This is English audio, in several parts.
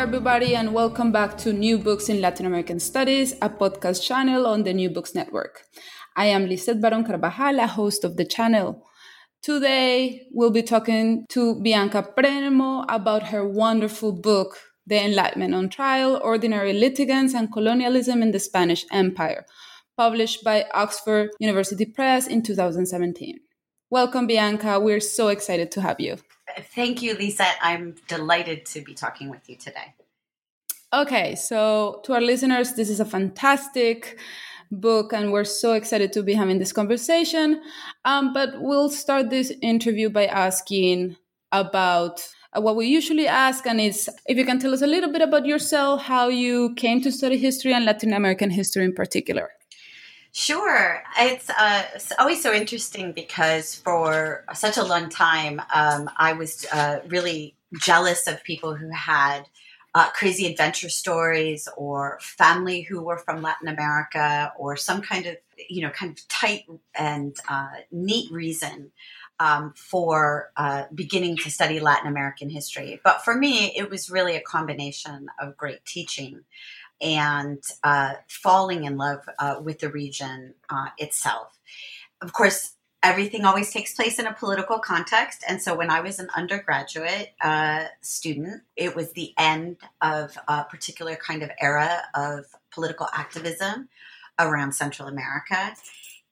everybody, and welcome back to New Books in Latin American Studies, a podcast channel on the New Books Network. I am Lisette Baron Carvajal, host of the channel. Today, we'll be talking to Bianca Premo about her wonderful book, The Enlightenment on Trial Ordinary Litigants and Colonialism in the Spanish Empire, published by Oxford University Press in 2017. Welcome, Bianca. We're so excited to have you. Thank you, Lisette. I'm delighted to be talking with you today. Okay, so to our listeners, this is a fantastic book, and we're so excited to be having this conversation. Um, but we'll start this interview by asking about uh, what we usually ask, and it's if you can tell us a little bit about yourself, how you came to study history and Latin American history in particular. Sure. It's, uh, it's, always so interesting because for such a long time, um, I was uh, really jealous of people who had uh, crazy adventure stories or family who were from Latin America or some kind of, you know, kind of tight and uh, neat reason um, for uh, beginning to study Latin American history. But for me, it was really a combination of great teaching and uh, falling in love uh, with the region uh, itself. Of course, everything always takes place in a political context. And so when I was an undergraduate uh, student, it was the end of a particular kind of era of political activism around Central America.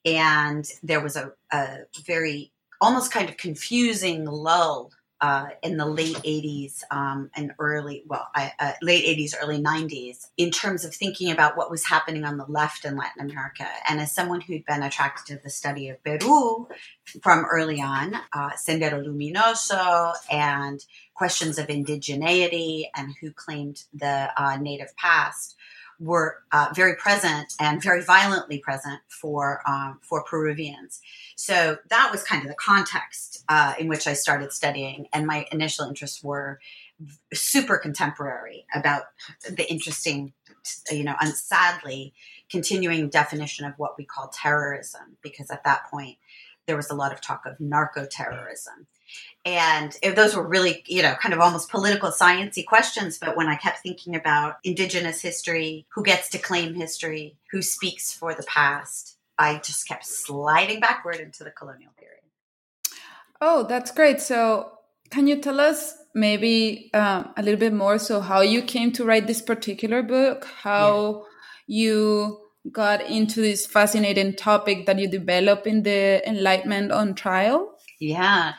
And there was a, a very almost kind of confusing lull uh, in the late 80s um, and early, well, I, uh, late 80s, early 90s, in terms of thinking about what was happening on the left in Latin America. And as someone who'd been attracted to the study of Peru from early on, uh, Sendero Luminoso and questions of indigeneity and who claimed the uh, native past, were uh, very present and very violently present for um, for Peruvians. So that was kind of the context uh, in which I started studying, and my initial interests were super contemporary about the interesting, you know, and sadly continuing definition of what we call terrorism, because at that point there was a lot of talk of narco terrorism and those were really you know kind of almost political sciencey questions but when i kept thinking about indigenous history who gets to claim history who speaks for the past i just kept sliding backward into the colonial period. Oh that's great. So can you tell us maybe um, a little bit more? So how you came to write this particular book how yeah. you got into this fascinating topic that you develop in the enlightenment on trial? Yeah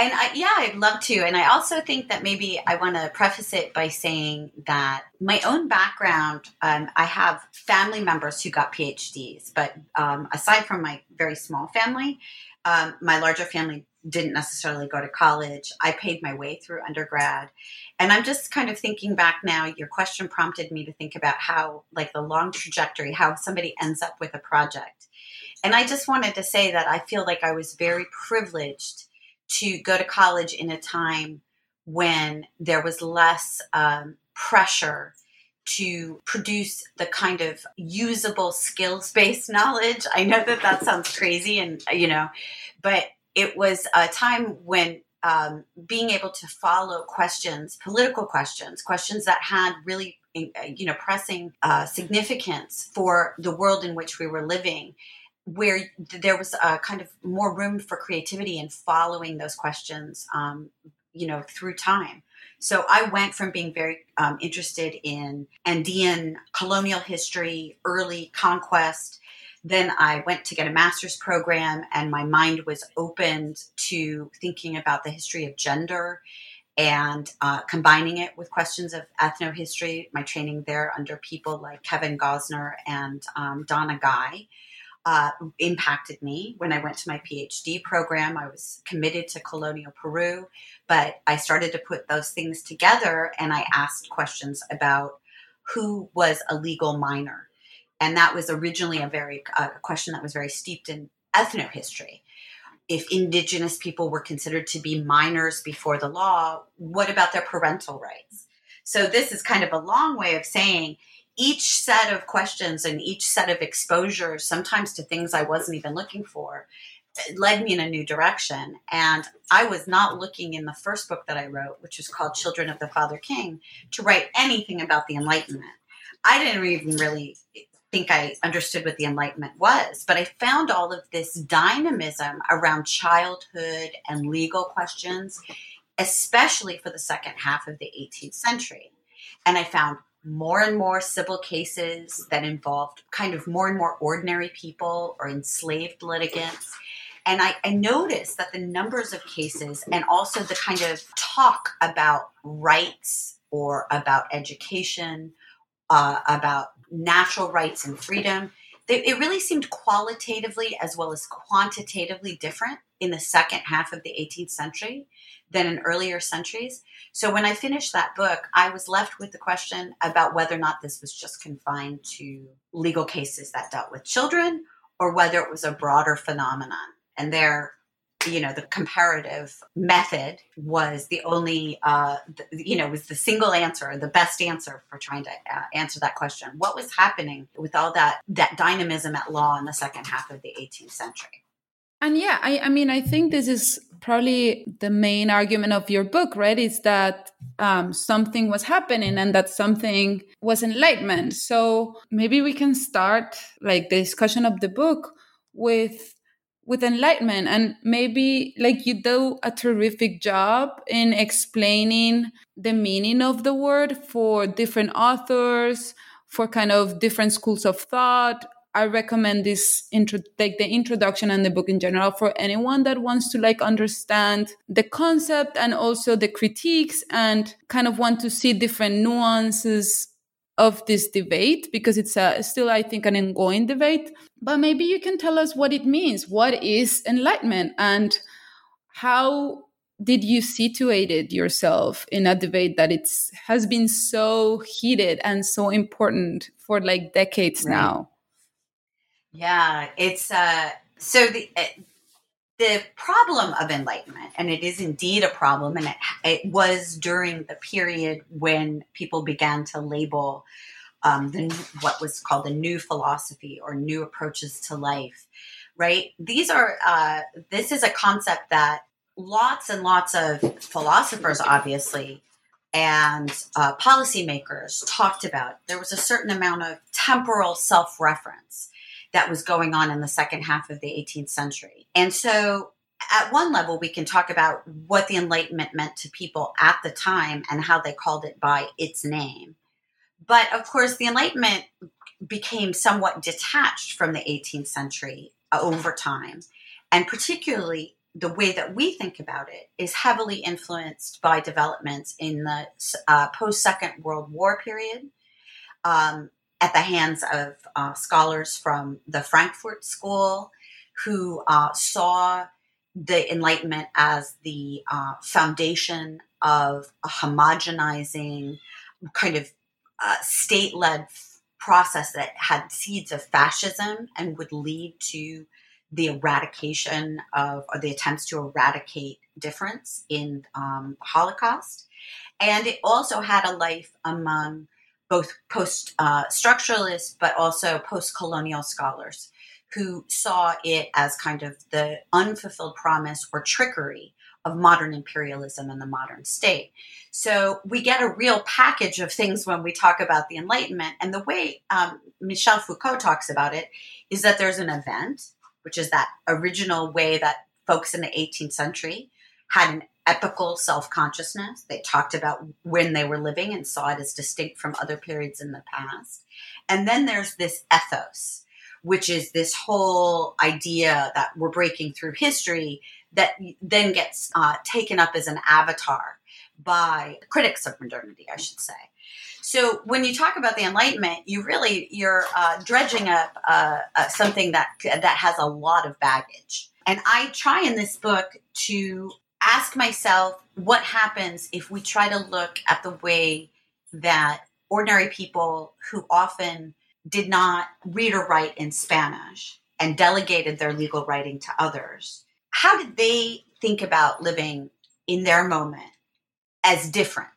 and I, yeah, I'd love to. And I also think that maybe I want to preface it by saying that my own background, um, I have family members who got PhDs, but um, aside from my very small family, um, my larger family didn't necessarily go to college. I paid my way through undergrad. And I'm just kind of thinking back now, your question prompted me to think about how, like, the long trajectory, how somebody ends up with a project. And I just wanted to say that I feel like I was very privileged to go to college in a time when there was less um, pressure to produce the kind of usable skills based knowledge. I know that that sounds crazy and, you know, but it was a time when um, being able to follow questions, political questions, questions that had really, you know, pressing uh, significance for the world in which we were living where there was a kind of more room for creativity and following those questions, um, you know, through time. So I went from being very um, interested in Andean colonial history, early conquest. Then I went to get a master's program, and my mind was opened to thinking about the history of gender and uh, combining it with questions of ethnohistory. My training there under people like Kevin Gosner and um, Donna Guy uh, impacted me when I went to my PhD program. I was committed to colonial Peru, but I started to put those things together and I asked questions about who was a legal minor. And that was originally a very uh, question that was very steeped in ethnohistory. If indigenous people were considered to be minors before the law, what about their parental rights? So this is kind of a long way of saying each set of questions and each set of exposures, sometimes to things I wasn't even looking for, led me in a new direction. And I was not looking in the first book that I wrote, which was called Children of the Father King, to write anything about the Enlightenment. I didn't even really think I understood what the Enlightenment was, but I found all of this dynamism around childhood and legal questions, especially for the second half of the 18th century. And I found more and more civil cases that involved kind of more and more ordinary people or enslaved litigants. And I, I, noticed that the numbers of cases and also the kind of talk about rights or about education, uh, about natural rights and freedom, they, it really seemed qualitatively as well as quantitatively different in the second half of the 18th century than in earlier centuries. So when I finished that book, I was left with the question about whether or not this was just confined to legal cases that dealt with children or whether it was a broader phenomenon. And there, you know, the comparative method was the only, uh, you know, was the single answer, the best answer for trying to uh, answer that question. What was happening with all that that dynamism at law in the second half of the 18th century? And yeah, I, I mean, I think this is probably the main argument of your book, right? Is that um, something was happening and that something was enlightenment. So maybe we can start like the discussion of the book with with enlightenment and maybe like you do a terrific job in explaining the meaning of the word for different authors for kind of different schools of thought I recommend this intro, like the introduction and the book in general for anyone that wants to like understand the concept and also the critiques and kind of want to see different nuances of this debate because it's a, still, I think, an ongoing debate. But maybe you can tell us what it means. What is enlightenment and how did you situate it yourself in a debate that it's has been so heated and so important for like decades right. now? Yeah, it's uh, so the uh, the problem of enlightenment, and it is indeed a problem, and it, it was during the period when people began to label um, the what was called the new philosophy or new approaches to life. Right? These are uh, this is a concept that lots and lots of philosophers, obviously, and uh, policymakers talked about. There was a certain amount of temporal self reference that was going on in the second half of the 18th century. And so, at one level, we can talk about what the Enlightenment meant to people at the time and how they called it by its name. But of course, the Enlightenment became somewhat detached from the 18th century uh, over time. And particularly, the way that we think about it is heavily influenced by developments in the uh, post Second World War period. Um, at the hands of uh, scholars from the Frankfurt School who uh, saw the Enlightenment as the uh, foundation of a homogenizing kind of uh, state led process that had seeds of fascism and would lead to the eradication of, or the attempts to eradicate difference in um, Holocaust. And it also had a life among both post uh, structuralists but also post colonial scholars who saw it as kind of the unfulfilled promise or trickery of modern imperialism and the modern state. So we get a real package of things when we talk about the Enlightenment. And the way um, Michel Foucault talks about it is that there's an event, which is that original way that folks in the 18th century had an epochal self consciousness. They talked about when they were living and saw it as distinct from other periods in the past. And then there's this ethos, which is this whole idea that we're breaking through history that then gets uh, taken up as an avatar by critics of modernity, I should say. So when you talk about the Enlightenment, you really you're uh, dredging up uh, uh, something that that has a lot of baggage. And I try in this book to ask myself what happens if we try to look at the way that ordinary people who often did not read or write in Spanish and delegated their legal writing to others, how did they think about living in their moment as different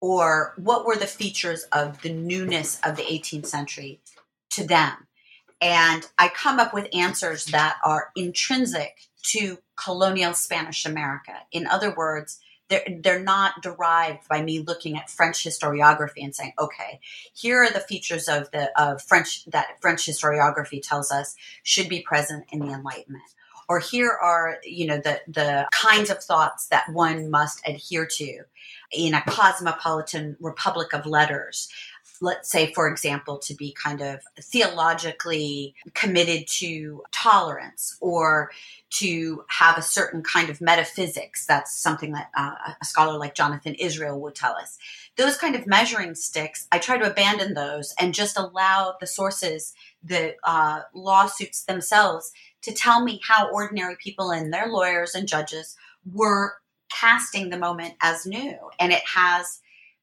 or what were the features of the newness of the 18th century to them? And I come up with answers that are intrinsic to colonial Spanish America. In other words, they're, they're not derived by me looking at French historiography and saying, okay, here are the features of the of French that French historiography tells us should be present in the Enlightenment or here are you know the the kinds of thoughts that one must adhere to in a cosmopolitan republic of letters let's say for example to be kind of theologically committed to tolerance or to have a certain kind of metaphysics that's something that uh, a scholar like jonathan israel would tell us those kind of measuring sticks i try to abandon those and just allow the sources the uh, lawsuits themselves to tell me how ordinary people and their lawyers and judges were casting the moment as new. And it has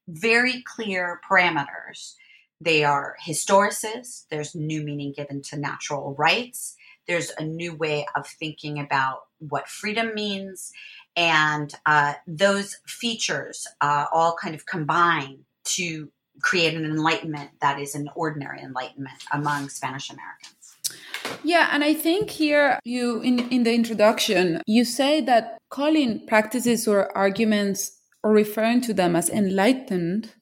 very clear parameters. They are historicists, there's new meaning given to natural rights, there's a new way of thinking about what freedom means. And uh, those features uh, all kind of combine to create an enlightenment that is an ordinary enlightenment among Spanish Americans. Yeah, and I think here you in in the introduction you say that calling practices or arguments or referring to them as enlightened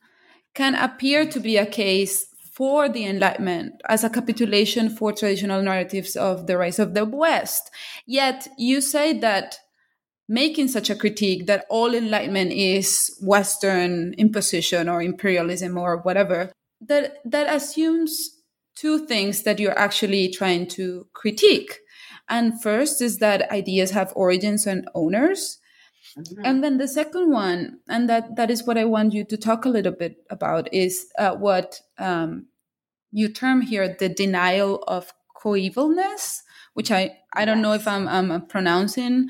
can appear to be a case for the Enlightenment as a capitulation for traditional narratives of the rise of the West. Yet you say that making such a critique that all Enlightenment is Western imposition or imperialism or whatever, that that assumes two things that you're actually trying to critique. And first is that ideas have origins and owners. Mm-hmm. And then the second one, and that, that is what I want you to talk a little bit about, is uh, what um, you term here the denial of coevalness, which I, I don't yes. know if I'm, I'm pronouncing.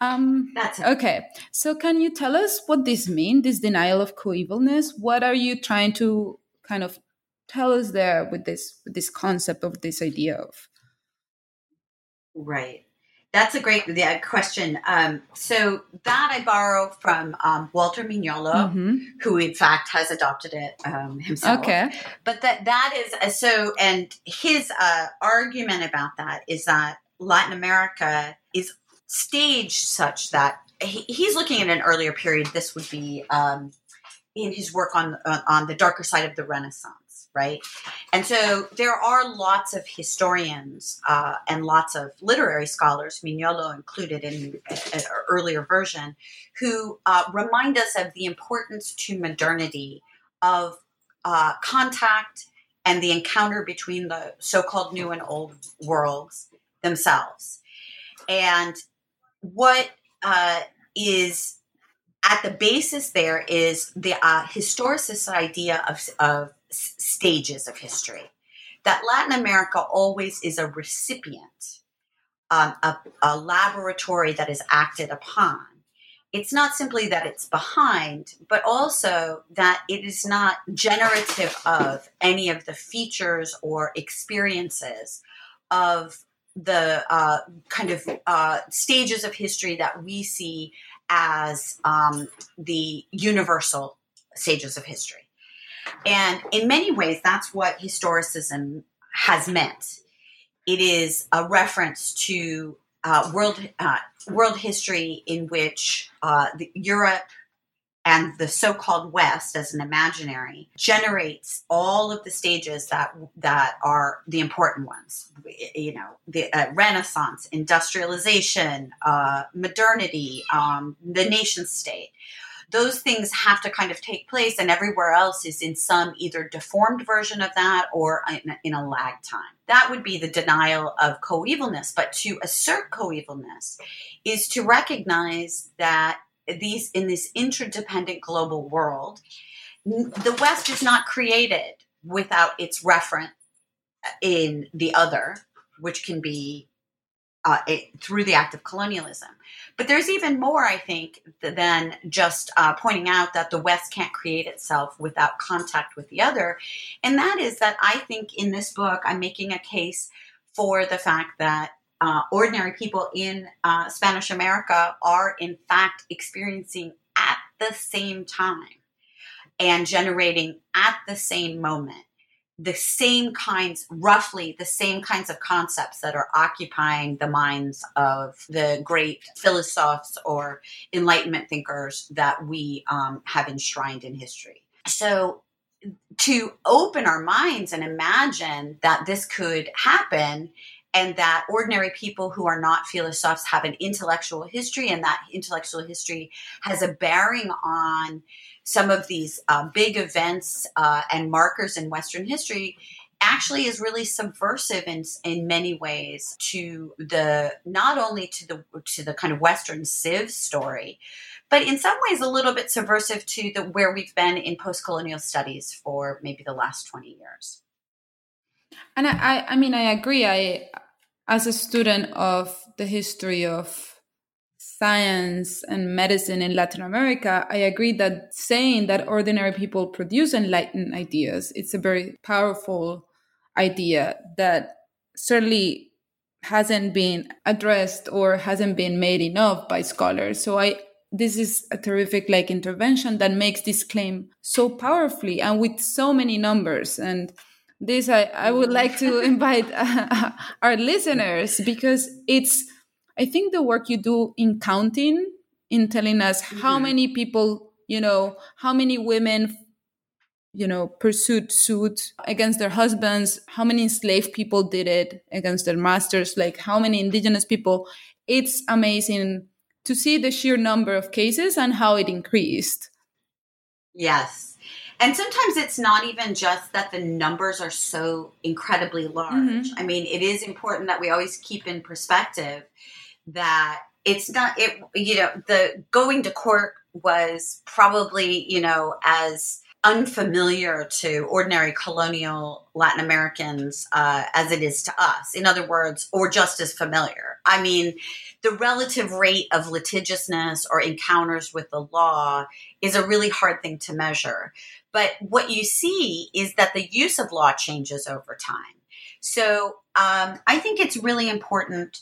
Um, That's it. okay. So can you tell us what this means, this denial of coevalness? What are you trying to kind of tell us there with this with this concept of this idea of right that's a great yeah, question. Um, so that I borrow from um, Walter Mignolo, mm-hmm. who in fact has adopted it um, himself. Okay, but that that is uh, so. And his uh, argument about that is that Latin America is staged such that he, he's looking at an earlier period. This would be um, in his work on uh, on the darker side of the Renaissance right? And so there are lots of historians uh, and lots of literary scholars, Mignolo included in an earlier version, who uh, remind us of the importance to modernity of uh, contact and the encounter between the so-called new and old worlds themselves. And what uh, is at the basis there is the uh, historicist idea of, of stages of history. That Latin America always is a recipient, um, a, a laboratory that is acted upon. It's not simply that it's behind, but also that it is not generative of any of the features or experiences of the uh, kind of uh, stages of history that we see as um, the universal stages of history. And in many ways, that's what historicism has meant. It is a reference to uh, world uh, world history in which uh, Europe and the so-called West, as an imaginary, generates all of the stages that that are the important ones. You know, the uh, Renaissance, industrialization, uh, modernity, um, the nation state those things have to kind of take place, and everywhere else is in some either deformed version of that or in a, in a lag time. That would be the denial of coevalness. But to assert coevalness is to recognize that these in this interdependent global world, the West is not created without its reference in the other, which can be uh, it, through the act of colonialism. But there's even more, I think, than just uh, pointing out that the West can't create itself without contact with the other. And that is that I think in this book, I'm making a case for the fact that uh, ordinary people in uh, Spanish America are, in fact, experiencing at the same time and generating at the same moment the same kinds, roughly the same kinds of concepts that are occupying the minds of the great philosophers or Enlightenment thinkers that we um, have enshrined in history. So, to open our minds and imagine that this could happen and that ordinary people who are not philosophers have an intellectual history and that intellectual history has a bearing on some of these uh, big events uh, and markers in Western history actually is really subversive in in many ways to the not only to the to the kind of Western civ story, but in some ways a little bit subversive to the where we've been in post colonial studies for maybe the last twenty years. And I, I mean, I agree. I, as a student of the history of science and medicine in Latin America, I agree that saying that ordinary people produce enlightened ideas, it's a very powerful idea that certainly hasn't been addressed or hasn't been made enough by scholars. So I this is a terrific like intervention that makes this claim so powerfully and with so many numbers and this I, I would like to invite uh, our listeners because it's I think the work you do in counting, in telling us mm-hmm. how many people, you know, how many women, you know, pursued suit against their husbands, how many enslaved people did it against their masters, like how many indigenous people. It's amazing to see the sheer number of cases and how it increased. Yes. And sometimes it's not even just that the numbers are so incredibly large. Mm-hmm. I mean, it is important that we always keep in perspective that it's not it you know the going to court was probably you know as unfamiliar to ordinary colonial Latin Americans uh, as it is to us. In other words, or just as familiar. I mean, the relative rate of litigiousness or encounters with the law is a really hard thing to measure. But what you see is that the use of law changes over time. So um, I think it's really important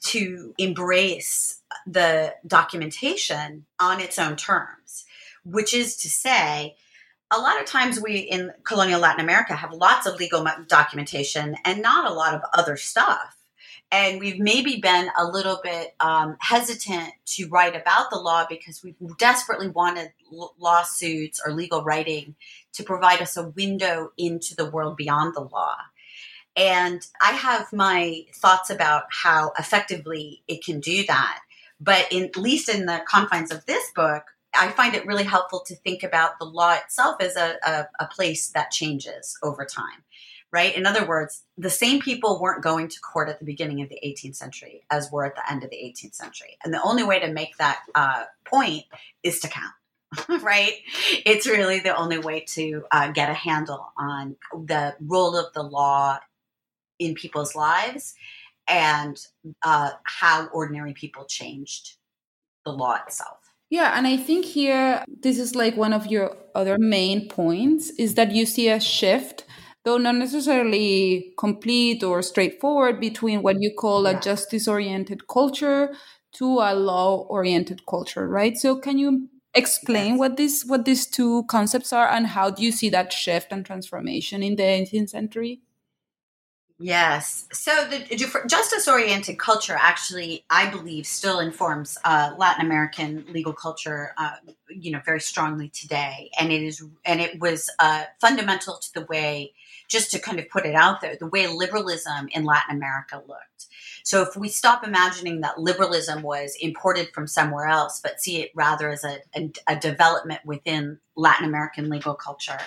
to embrace the documentation on its own terms, which is to say, a lot of times we in colonial Latin America have lots of legal documentation and not a lot of other stuff. And we've maybe been a little bit um, hesitant to write about the law because we desperately wanted lawsuits or legal writing to provide us a window into the world beyond the law. And I have my thoughts about how effectively it can do that. But in, at least in the confines of this book, I find it really helpful to think about the law itself as a, a, a place that changes over time, right? In other words, the same people weren't going to court at the beginning of the 18th century as were at the end of the 18th century. And the only way to make that uh, point is to count. right? It's really the only way to uh, get a handle on the role of the law in people's lives and uh, how ordinary people changed the law itself. Yeah, and I think here this is like one of your other main points is that you see a shift, though not necessarily complete or straightforward, between what you call yeah. a justice oriented culture to a law oriented culture, right? So can you explain yes. what this what these two concepts are and how do you see that shift and transformation in the 18th century? Yes. So the justice oriented culture actually, I believe, still informs uh, Latin American legal culture, uh, you know, very strongly today. And it is, and it was uh, fundamental to the way, just to kind of put it out there, the way liberalism in Latin America looked. So if we stop imagining that liberalism was imported from somewhere else, but see it rather as a, a, a development within Latin American legal culture,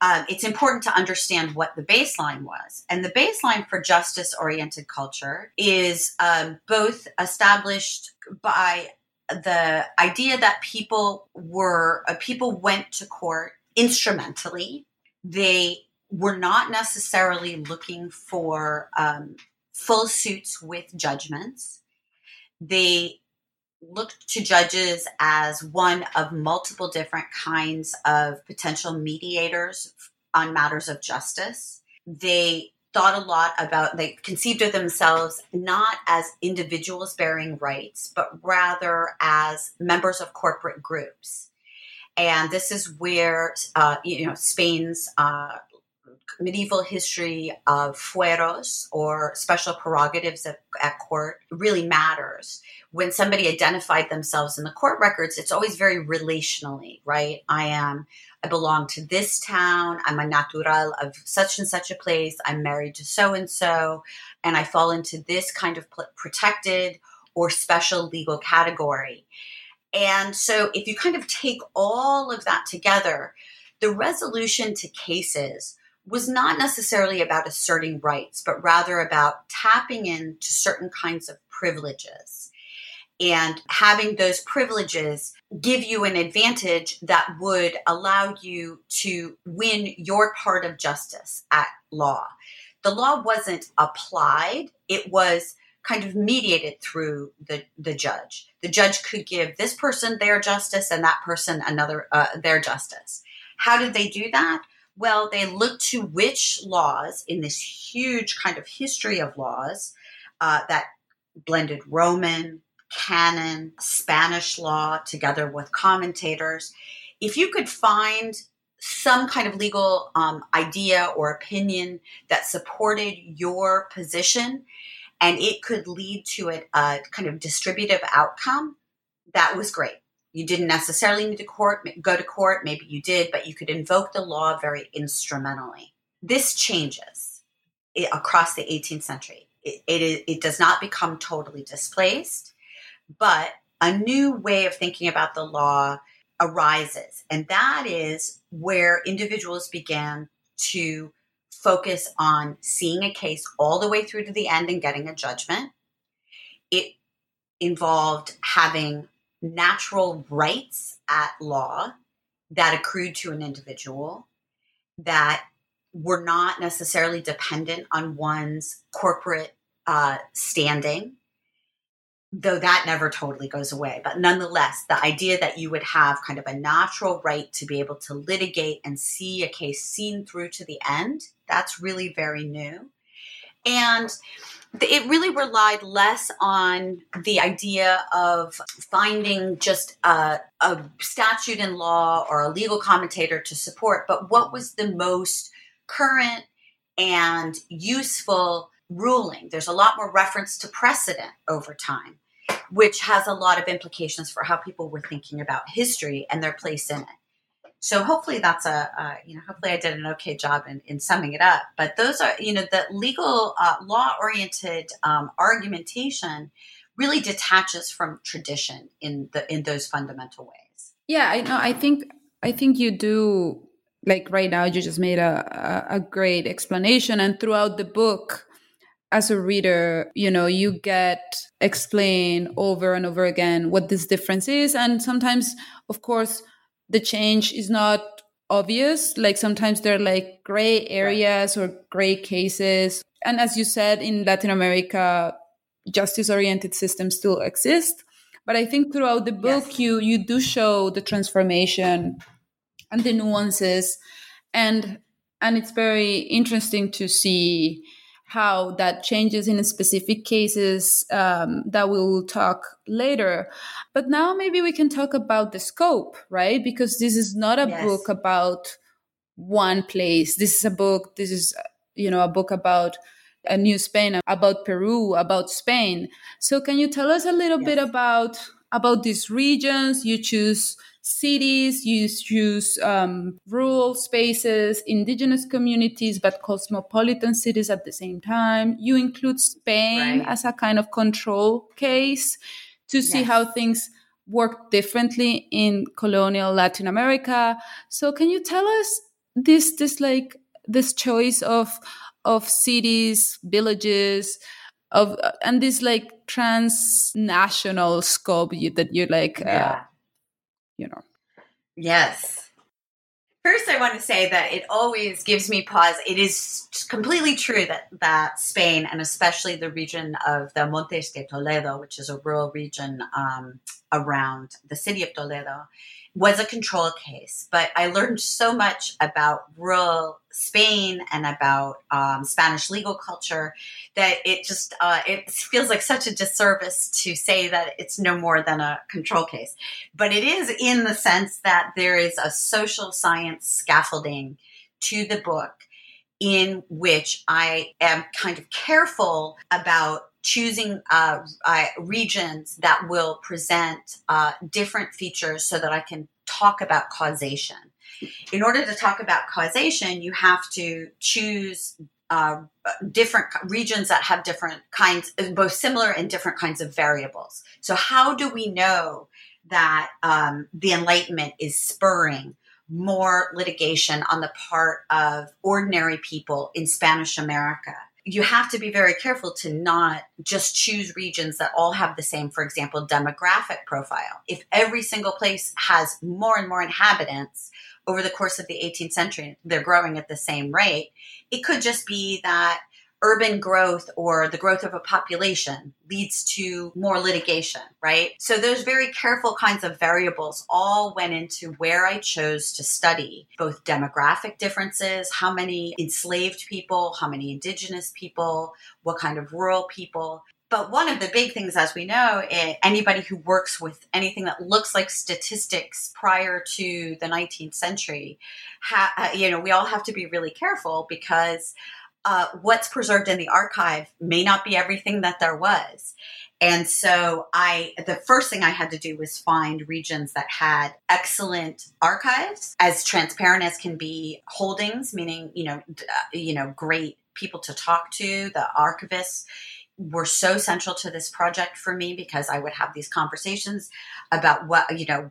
um, it's important to understand what the baseline was. And the baseline for justice oriented culture is um, both established by the idea that people were uh, people went to court instrumentally. They were not necessarily looking for um, full suits with judgments. They looked to judges as one of multiple different kinds of potential mediators on matters of justice. They thought a lot about, they conceived of themselves not as individuals bearing rights, but rather as members of corporate groups. And this is where, uh, you know, Spain's uh, medieval history of fueros or special prerogatives at, at, court really matters. When somebody identified themselves in the court records, it's always very relationally, right? I am, I belong to this town. I'm a natural of such and such a place. I'm married to so and so, and I fall into this kind of protected or special legal category. And so, if you kind of take all of that together, the resolution to cases was not necessarily about asserting rights, but rather about tapping into certain kinds of privileges and having those privileges give you an advantage that would allow you to win your part of justice at law. The law wasn't applied, it was kind of mediated through the, the judge. The judge could give this person their justice and that person another uh, their justice. How did they do that? Well, they looked to which laws in this huge kind of history of laws uh, that blended Roman, canon, Spanish law together with commentators. If you could find some kind of legal um, idea or opinion that supported your position and it could lead to a, a kind of distributive outcome, that was great. You didn't necessarily need to court, go to court. Maybe you did, but you could invoke the law very instrumentally. This changes across the 18th century. It, it, it does not become totally displaced, but a new way of thinking about the law arises. And that is where individuals began to focus on seeing a case all the way through to the end and getting a judgment. It involved having natural rights at law that accrued to an individual that were not necessarily dependent on one's corporate uh, standing, though that never totally goes away. But nonetheless, the idea that you would have kind of a natural right to be able to litigate and see a case seen through to the end, that's really very new. And it really relied less on the idea of finding just a, a, statute in law or a legal commentator to support, but what was the most current and useful ruling. There's a lot more reference to precedent over time, which has a lot of implications for how people were thinking about history and their place in it. So hopefully that's a, uh, you know, hopefully I did an okay job in, in summing it up. But those are, you know, the legal uh, law oriented um, argumentation really detaches from tradition in the in those fundamental ways. Yeah, I know. I think I think you do. Like right now, you just made a, a, a great explanation, and throughout the book, as a reader, you know, you get explained over and over again what this difference is. And sometimes, of course, the change is not obvious. Like sometimes there are like gray areas or gray cases. And as you said, in Latin America, justice oriented systems still exist. But I think throughout the book, yes. you you do show the transformation and the nuances, and and it's very interesting to see how that changes in specific cases um, that we'll talk later. But now maybe we can talk about the scope, right? Because this is not a yes. book about one place. This is a book, this is, you know, a book about a new Spain, about Peru, about Spain. So can you tell us a little yes. bit about about these regions? You choose cities, you use um, rural spaces, indigenous communities, but cosmopolitan cities at the same time. You include Spain right. as a kind of control case to see yes. how things work differently in colonial Latin America. So can you tell us this this like this choice of of cities, villages, of uh, and this like transnational scope you, that you like, uh, yeah. You know. Yes. First, I want to say that it always gives me pause. It is completely true that, that Spain, and especially the region of the Montes de Toledo, which is a rural region um, around the city of Toledo, was a control case, but I learned so much about rural Spain and about um, Spanish legal culture that it just uh, it feels like such a disservice to say that it's no more than a control case. But it is in the sense that there is a social science scaffolding to the book in which I am kind of careful about choosing uh, uh, regions that will present uh, different features so that I can talk about causation. In order to talk about causation, you have to choose uh, different regions that have different kinds, both similar and different kinds of variables. So, how do we know that um, the Enlightenment is spurring more litigation on the part of ordinary people in Spanish America? You have to be very careful to not just choose regions that all have the same, for example, demographic profile. If every single place has more and more inhabitants over the course of the 18th century, they're growing at the same rate, it could just be that urban growth or the growth of a population leads to more litigation, right? So those very careful kinds of variables all went into where I chose to study both demographic differences, how many enslaved people, how many indigenous people, what kind of rural people. But one of the big things, as we know, anybody who works with anything that looks like statistics prior to the 19th century, ha, uh, you know, we all have to be really careful because uh, what's preserved in the archive may not be everything that there was. And so I the first thing I had to do was find regions that had excellent archives, as transparent as can be holdings, meaning, you know, uh, you know, great people to talk to, the archivists were so central to this project for me because I would have these conversations about what, you know,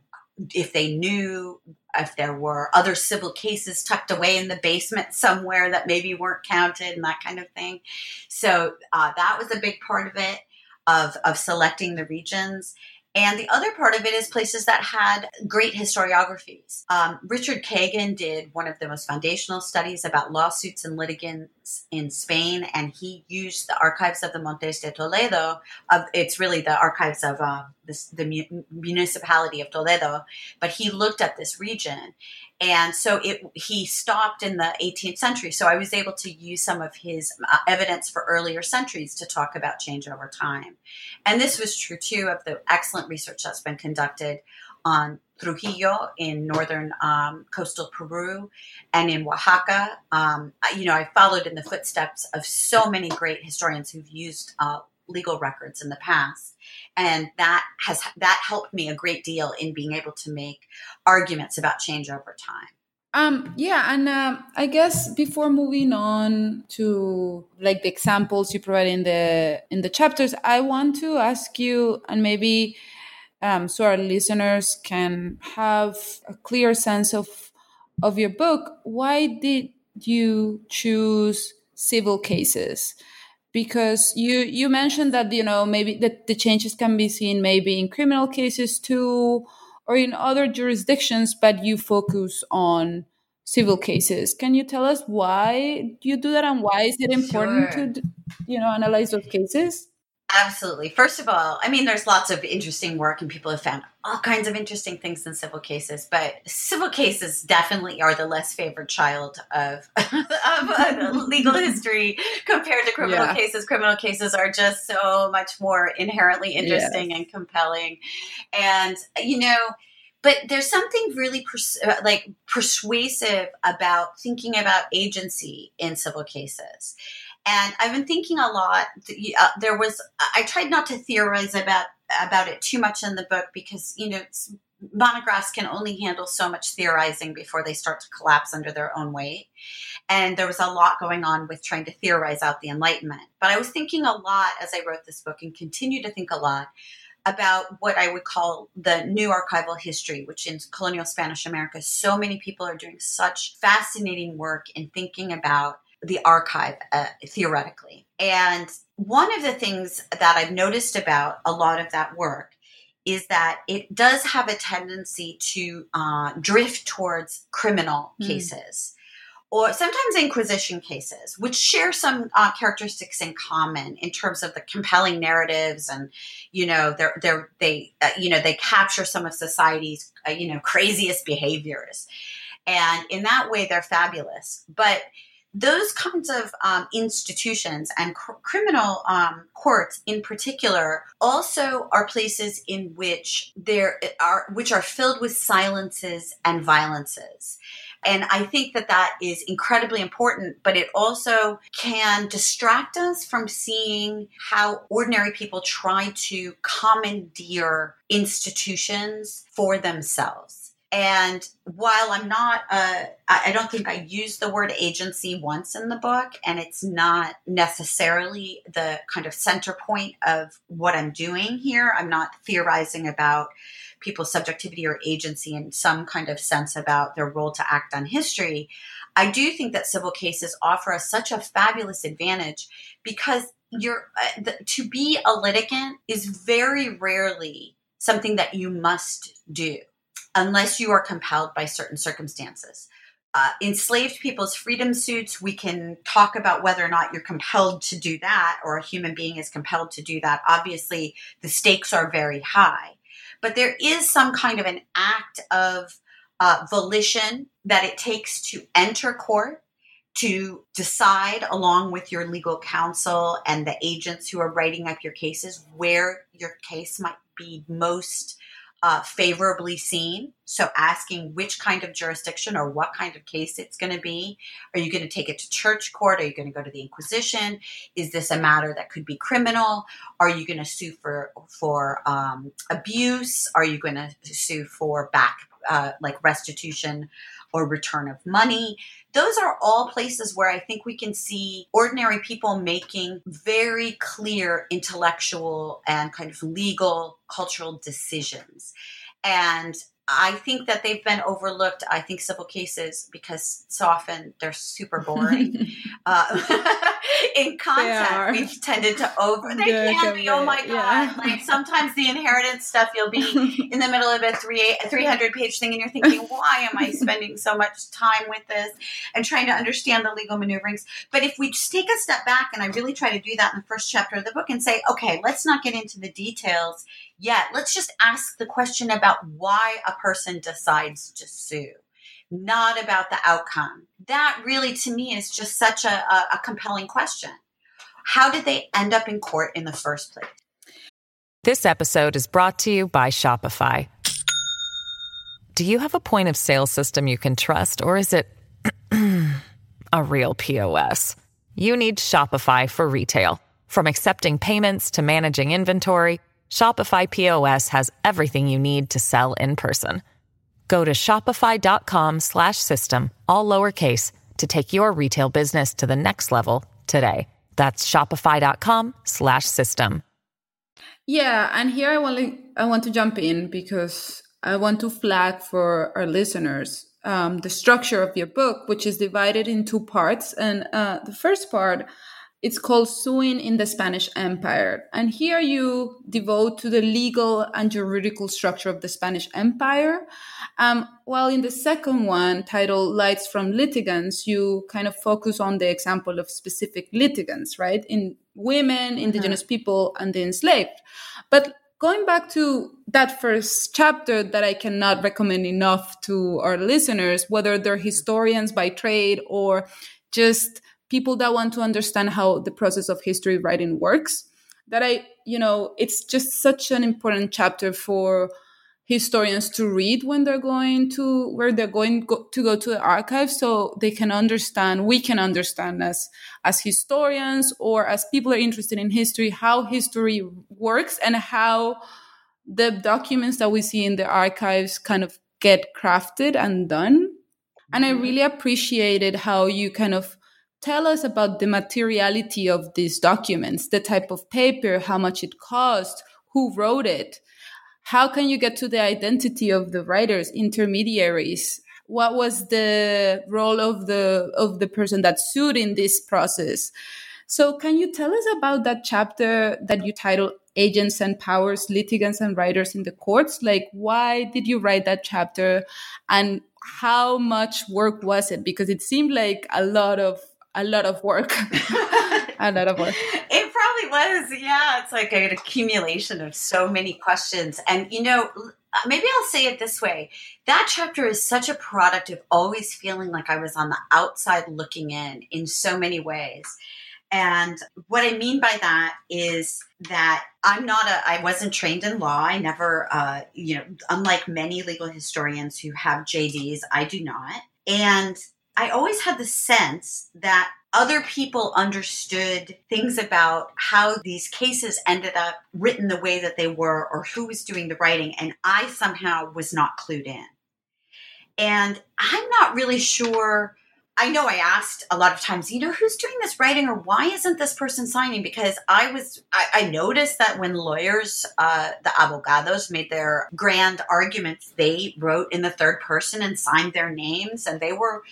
if they knew if there were other civil cases tucked away in the basement somewhere that maybe weren't counted and that kind of thing. So uh, that was a big part of it of of selecting the regions. And the other part of it is places that had great historiographies. Um, Richard Kagan did one of the most foundational studies about lawsuits and litigants in Spain, and he used the archives of the Montes de Toledo. Of, it's really the archives of uh, this, the municipality of Toledo, but he looked at this region and so it he stopped in the 18th century so i was able to use some of his uh, evidence for earlier centuries to talk about change over time and this was true too of the excellent research that's been conducted on Trujillo in northern um, coastal Peru and in Oaxaca. Um, you know, I followed in the footsteps of so many great historians who've used uh, legal records in the past and that has that helped me a great deal in being able to make arguments about change over time um, yeah, and uh, I guess before moving on to like the examples you provide in the in the chapters, I want to ask you, and maybe um, so our listeners can have a clear sense of of your book. Why did you choose civil cases? Because you you mentioned that you know maybe that the changes can be seen maybe in criminal cases too or in other jurisdictions but you focus on civil cases can you tell us why you do that and why is it important sure. to you know analyze those cases Absolutely. First of all, I mean, there's lots of interesting work, and people have found all kinds of interesting things in civil cases. But civil cases definitely are the less favored child of, of legal history compared to criminal yeah. cases. Criminal cases are just so much more inherently interesting yes. and compelling, and you know. But there's something really pers- uh, like persuasive about thinking about agency in civil cases and I've been thinking a lot. Uh, there was I tried not to theorize about about it too much in the book because you know monographs can only handle so much theorizing before they start to collapse under their own weight. And there was a lot going on with trying to theorize out the Enlightenment. But I was thinking a lot as I wrote this book and continue to think a lot about what I would call the new archival history, which in colonial Spanish America, so many people are doing such fascinating work in thinking about the archive uh, theoretically. And one of the things that I've noticed about a lot of that work is that it does have a tendency to uh, drift towards criminal mm. cases or sometimes inquisition cases which share some uh, characteristics in common in terms of the compelling narratives and you know they're, they're they uh, you know they capture some of society's uh, you know craziest behaviors and in that way they're fabulous but those kinds of um, institutions and cr- criminal um, courts in particular also are places in which there are which are filled with silences and violences and I think that that is incredibly important, but it also can distract us from seeing how ordinary people try to commandeer institutions for themselves. And while I'm not, uh, I don't think I use the word agency once in the book, and it's not necessarily the kind of center point of what I'm doing here. I'm not theorizing about people's subjectivity or agency in some kind of sense about their role to act on history. I do think that civil cases offer us such a fabulous advantage because you're uh, the, to be a litigant is very rarely something that you must do unless you are compelled by certain circumstances. Uh, enslaved people's freedom suits, we can talk about whether or not you're compelled to do that or a human being is compelled to do that. Obviously, the stakes are very high, but there is some kind of an act of uh, volition that it takes to enter court, to decide along with your legal counsel and the agents who are writing up your cases where your case might be most uh, favorably seen. So, asking which kind of jurisdiction or what kind of case it's going to be. Are you going to take it to church court? Are you going to go to the Inquisition? Is this a matter that could be criminal? Are you going to sue for for um, abuse? Are you going to sue for back uh, like restitution or return of money. Those are all places where I think we can see ordinary people making very clear intellectual and kind of legal cultural decisions. And I think that they've been overlooked. I think civil cases because so often they're super boring. uh, in content, we've tended to over. They can be. Oh my god! Yeah. Like sometimes the inheritance stuff, you'll be in the middle of a three three hundred page thing, and you're thinking, why am I spending so much time with this and trying to understand the legal maneuverings? But if we just take a step back, and I really try to do that in the first chapter of the book, and say, okay, let's not get into the details yet. Let's just ask the question about why a person decides to sue, not about the outcome. That really, to me, is just such a, a, a compelling question. How did they end up in court in the first place? This episode is brought to you by Shopify. Do you have a point of sale system you can trust, or is it a real POS? You need Shopify for retail. From accepting payments to managing inventory, Shopify POS has everything you need to sell in person. Go to shopify.com slash system, all lowercase, to take your retail business to the next level today. That's shopify.com slash system. Yeah, and here I want to, I want to jump in because I want to flag for our listeners um, the structure of your book, which is divided in two parts. And uh, the first part it's called Suing in the Spanish Empire. And here you devote to the legal and juridical structure of the Spanish Empire. Um, while in the second one, titled Lights from Litigants, you kind of focus on the example of specific litigants, right? In women, mm-hmm. indigenous mm-hmm. people, and the enslaved. But going back to that first chapter that I cannot recommend enough to our listeners, whether they're historians by trade or just people that want to understand how the process of history writing works that i you know it's just such an important chapter for historians to read when they're going to where they're going go, to go to the archive so they can understand we can understand as as historians or as people are interested in history how history works and how the documents that we see in the archives kind of get crafted and done and i mm-hmm. really appreciated how you kind of tell us about the materiality of these documents, the type of paper, how much it cost, who wrote it. How can you get to the identity of the writers, intermediaries? what was the role of the of the person that sued in this process so can you tell us about that chapter that you titled agents and powers litigants and writers in the courts like why did you write that chapter and how much work was it because it seemed like a lot of a lot of work a lot of work it probably was yeah it's like an accumulation of so many questions and you know maybe I'll say it this way. That chapter is such a product of always feeling like I was on the outside looking in in so many ways. And what I mean by that is that I'm not a, I wasn't trained in law. I never, uh, you know, unlike many legal historians who have JDs, I do not. And I always had the sense that other people understood things about how these cases ended up written the way that they were or who was doing the writing, and I somehow was not clued in. And I'm not really sure. I know I asked a lot of times, you know, who's doing this writing or why isn't this person signing? Because I was, I, I noticed that when lawyers, uh, the abogados made their grand arguments, they wrote in the third person and signed their names and they were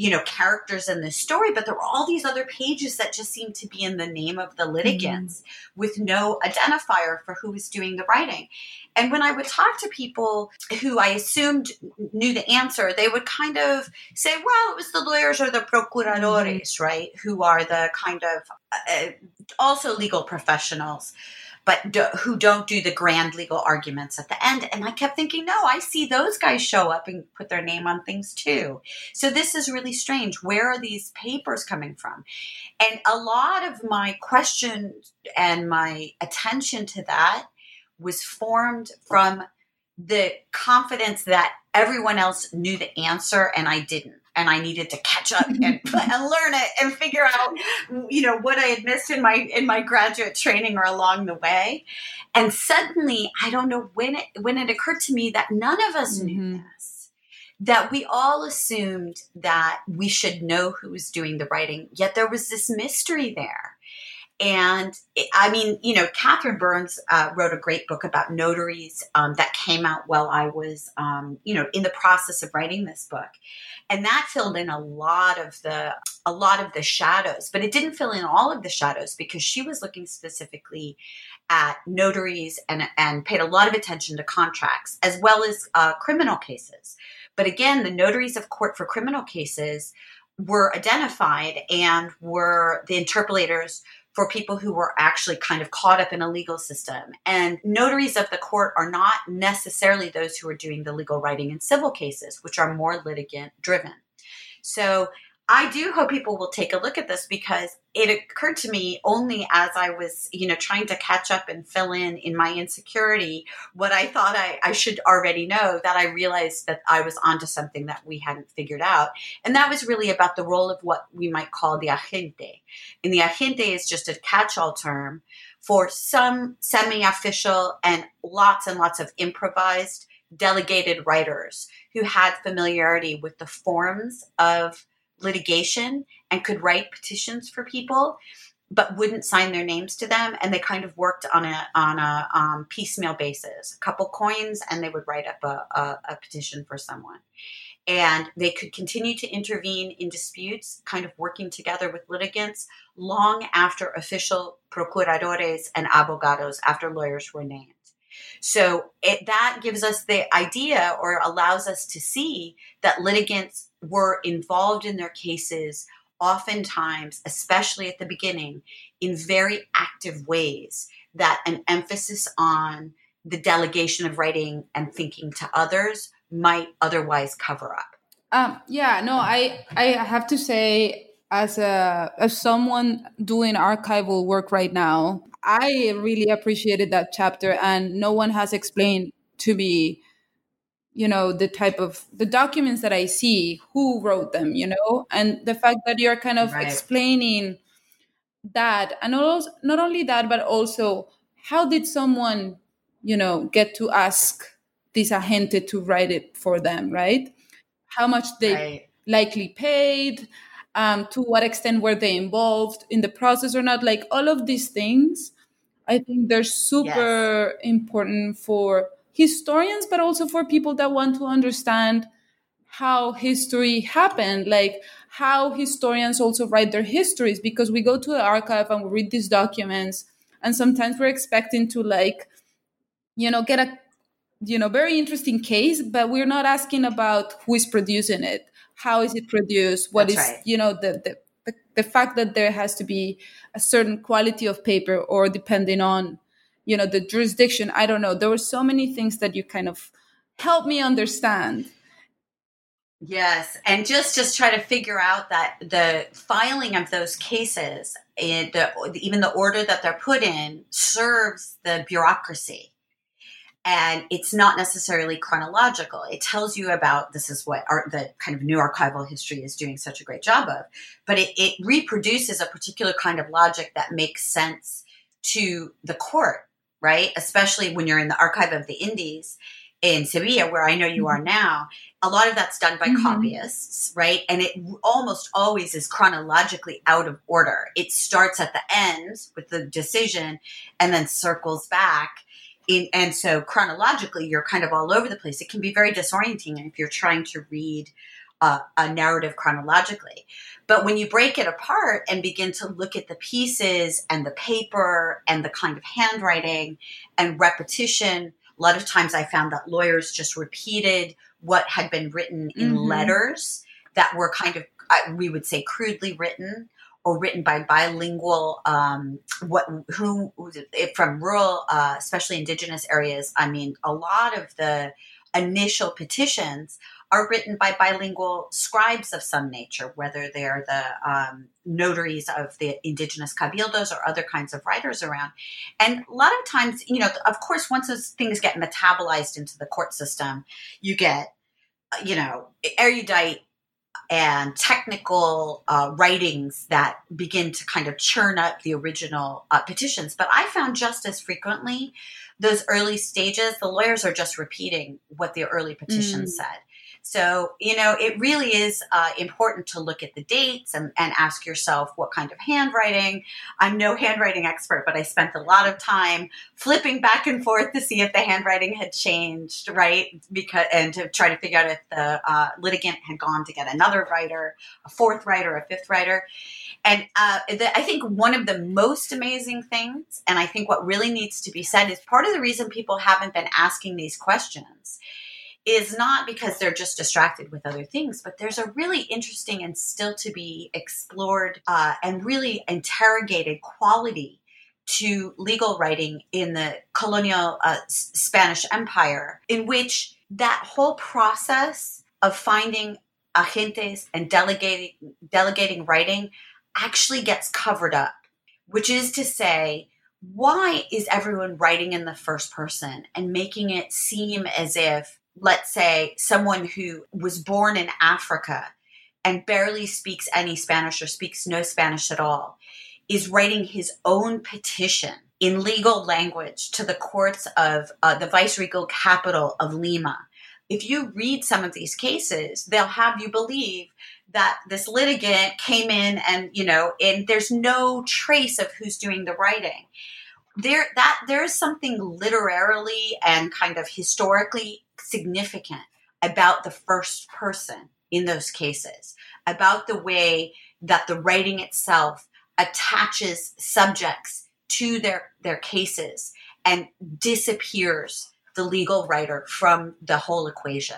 you know characters in this story but there were all these other pages that just seemed to be in the name of the litigants mm-hmm. with no identifier for who was doing the writing and when i would talk to people who i assumed knew the answer they would kind of say well it was the lawyers or the procuradores mm-hmm. right who are the kind of uh, also legal professionals but do, who don't do the grand legal arguments at the end. And I kept thinking, no, I see those guys show up and put their name on things too. So this is really strange. Where are these papers coming from? And a lot of my question and my attention to that was formed from the confidence that everyone else knew the answer and I didn't and I needed to catch up and, and learn it and figure out, you know, what I had missed in my in my graduate training or along the way. And suddenly, I don't know when it when it occurred to me that none of us mm-hmm. knew this. That we all assumed that we should know who was doing the writing, yet there was this mystery there. And it, I mean, you know, Kathryn Burns uh, wrote a great book about notaries um, that came out while I was, um, you know, in the process of writing this book, and that filled in a lot of the a lot of the shadows. But it didn't fill in all of the shadows because she was looking specifically at notaries and and paid a lot of attention to contracts as well as uh, criminal cases. But again, the notaries of court for criminal cases were identified and were the interpolators for people who were actually kind of caught up in a legal system. And notaries of the court are not necessarily those who are doing the legal writing in civil cases, which are more litigant driven. So I do hope people will take a look at this because it occurred to me only as I was, you know, trying to catch up and fill in in my insecurity what I thought I, I should already know that I realized that I was onto something that we hadn't figured out. And that was really about the role of what we might call the agente. And the agente is just a catch all term for some semi official and lots and lots of improvised delegated writers who had familiarity with the forms of litigation and could write petitions for people but wouldn't sign their names to them. And they kind of worked on a on a um, piecemeal basis a couple coins and they would write up a, a, a, petition for someone. And they could continue to intervene in disputes kind of working together with litigants long after official procuradores and abogados after lawyers were named so it, that gives us the idea or allows us to see that litigants were involved in their cases oftentimes, especially at the beginning, in very active ways that an emphasis on the delegation of writing and thinking to others might otherwise cover up. Um, yeah, no, I I have to say, as a as someone doing archival work right now, I really appreciated that chapter, and no one has explained to me you know the type of the documents that i see who wrote them you know and the fact that you're kind of right. explaining that and also, not only that but also how did someone you know get to ask this agente to write it for them right how much they right. likely paid um, to what extent were they involved in the process or not like all of these things i think they're super yes. important for historians, but also for people that want to understand how history happened, like how historians also write their histories, because we go to the archive and we read these documents, and sometimes we're expecting to like, you know, get a you know very interesting case, but we're not asking about who is producing it, how is it produced, what That's is right. you know the, the the the fact that there has to be a certain quality of paper, or depending on you know the jurisdiction. I don't know. There were so many things that you kind of help me understand Yes, and just just try to figure out that the filing of those cases, and even the order that they're put in, serves the bureaucracy, and it's not necessarily chronological. It tells you about this is what our, the kind of new archival history is doing such a great job of, but it, it reproduces a particular kind of logic that makes sense to the court, right? Especially when you're in the archive of the Indies in Sevilla, where I know you are mm-hmm. now, a lot of that's done by mm-hmm. copyists, right? And it almost always is chronologically out of order. It starts at the end with the decision and then circles back. In, and so chronologically, you're kind of all over the place. It can be very disorienting if you're trying to read uh, a narrative chronologically. But when you break it apart and begin to look at the pieces and the paper and the kind of handwriting and repetition, a lot of times I found that lawyers just repeated what had been written in mm-hmm. letters that were kind of, we would say, crudely written or written by bilingual um, what who from rural uh, especially indigenous areas i mean a lot of the initial petitions are written by bilingual scribes of some nature, whether they're the um, notaries of the indigenous cabildos or other kinds of writers around. And a lot of times, you know, of course, once those things get metabolized into the court system, you get, you know, erudite and technical uh, writings that begin to kind of churn up the original uh, petitions. But I found just as frequently those early stages, the lawyers are just repeating what the early petition mm. said. So, you know, it really is uh, important to look at the dates and, and ask yourself what kind of handwriting. I'm no handwriting expert, but I spent a lot of time flipping back and forth to see if the handwriting had changed, right? Because and to try to figure out if the uh, litigant had gone to get another writer, a fourth writer, a fifth writer. And uh, the, I think one of the most amazing things, and I think what really needs to be said, is part of the reason people haven't been asking these questions is not because they're just distracted with other things, but there's a really interesting and still to be explored uh, and really interrogated quality to legal writing in the colonial uh, Spanish Empire, in which that whole process of finding agentes and delegating delegating writing actually gets covered up, which is to say, why is everyone writing in the first person and making it seem as if let's say, someone who was born in Africa and barely speaks any Spanish or speaks no Spanish at all is writing his own petition in legal language to the courts of uh, the viceregal capital of Lima. If you read some of these cases, they'll have you believe that this litigant came in and, you know, and there's no trace of who's doing the writing. There that there is something literarily and kind of historically significant about the first person in those cases, about the way that the writing itself attaches subjects to their, their cases and disappears the legal writer from the whole equation.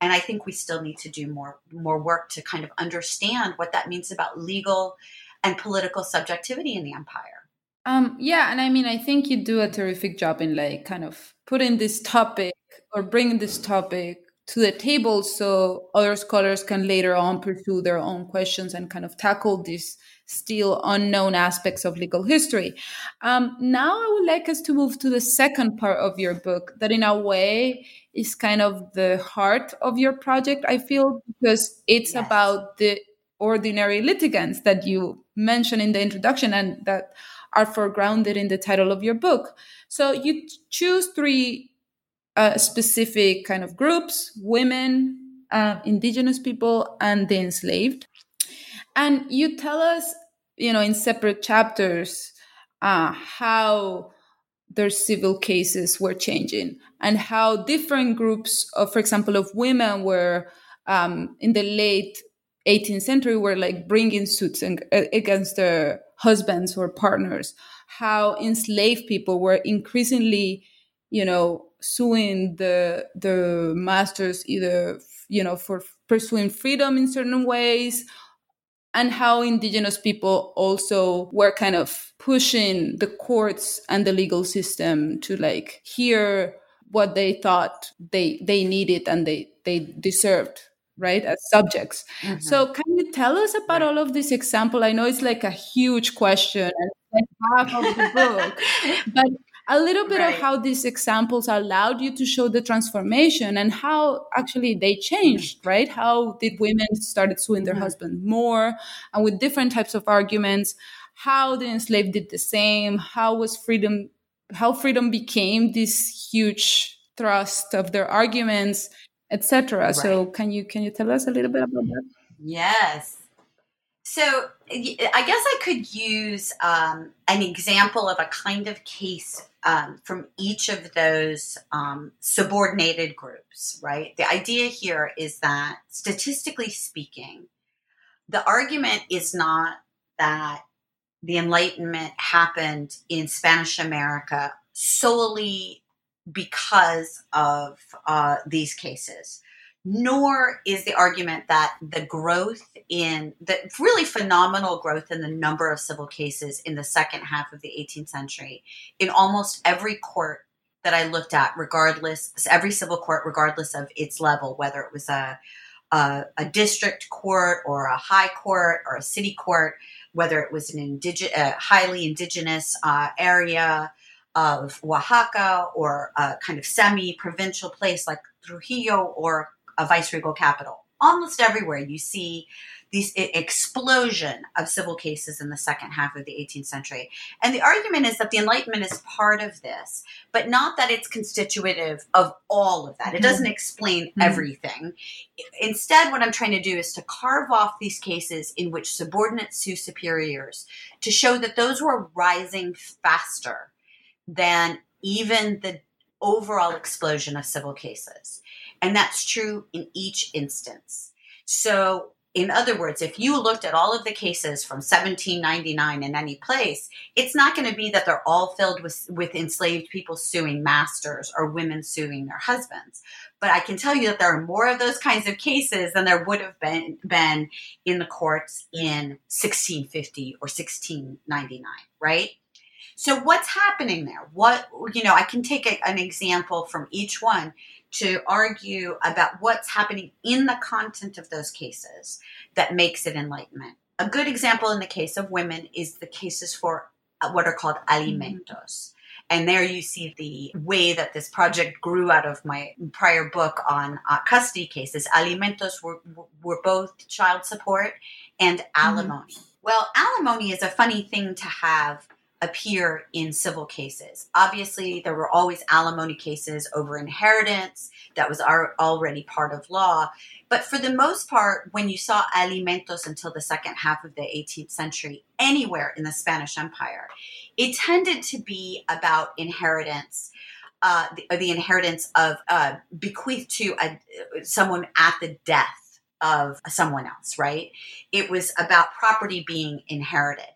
And I think we still need to do more more work to kind of understand what that means about legal and political subjectivity in the empire. Um, yeah, and I mean, I think you do a terrific job in like kind of putting this topic or bring this topic to the table so other scholars can later on pursue their own questions and kind of tackle these still unknown aspects of legal history. Um, now, I would like us to move to the second part of your book, that in a way is kind of the heart of your project, I feel, because it's yes. about the ordinary litigants that you mentioned in the introduction and that are foregrounded in the title of your book. So you choose three uh, specific kind of groups women, uh, indigenous people, and the enslaved. And you tell us, you know, in separate chapters, uh, how their civil cases were changing and how different groups of, for example, of women were um, in the late 18th century were like bringing suits uh, against their husbands or partners how enslaved people were increasingly you know suing the the masters either you know for pursuing freedom in certain ways and how indigenous people also were kind of pushing the courts and the legal system to like hear what they thought they they needed and they they deserved right as subjects. Mm-hmm. so can you tell us about all of this example? I know it's like a huge question and like half of the book but a little bit right. of how these examples allowed you to show the transformation and how actually they changed mm-hmm. right how did women started suing their mm-hmm. husband more and with different types of arguments how the enslaved did the same how was freedom how freedom became this huge thrust of their arguments etc right. so can you can you tell us a little bit about that yes so I guess I could use um, an example of a kind of case um, from each of those um, subordinated groups, right? The idea here is that statistically speaking, the argument is not that the Enlightenment happened in Spanish America solely because of uh, these cases nor is the argument that the growth in the really phenomenal growth in the number of civil cases in the second half of the 18th century in almost every court that I looked at, regardless, every civil court, regardless of its level, whether it was a, a, a district court or a high court or a city court, whether it was an indige- a highly indigenous uh, area of Oaxaca or a kind of semi provincial place like Trujillo or a viceregal capital. Almost everywhere you see this explosion of civil cases in the second half of the 18th century. And the argument is that the Enlightenment is part of this, but not that it's constitutive of all of that. It doesn't mm-hmm. explain mm-hmm. everything. Instead, what I'm trying to do is to carve off these cases in which subordinates sue superiors to show that those were rising faster than even the overall explosion of civil cases. And that's true in each instance. So, in other words, if you looked at all of the cases from 1799 in any place, it's not going to be that they're all filled with, with enslaved people suing masters or women suing their husbands. But I can tell you that there are more of those kinds of cases than there would have been, been in the courts in 1650 or 1699, right? So what's happening there? What, you know, I can take a, an example from each one to argue about what's happening in the content of those cases that makes it enlightenment. A good example in the case of women is the cases for uh, what are called alimentos. And there you see the way that this project grew out of my prior book on uh, custody cases. Alimentos were, were both child support and alimony. Mm-hmm. Well, alimony is a funny thing to have appear in civil cases. Obviously, there were always alimony cases over inheritance that was already part of law. But for the most part, when you saw alimentos until the second half of the 18th century, anywhere in the Spanish Empire, it tended to be about inheritance. Uh, the, the, inheritance of uh, bequeathed to a, someone at the death of someone else, right? It was about property being inherited.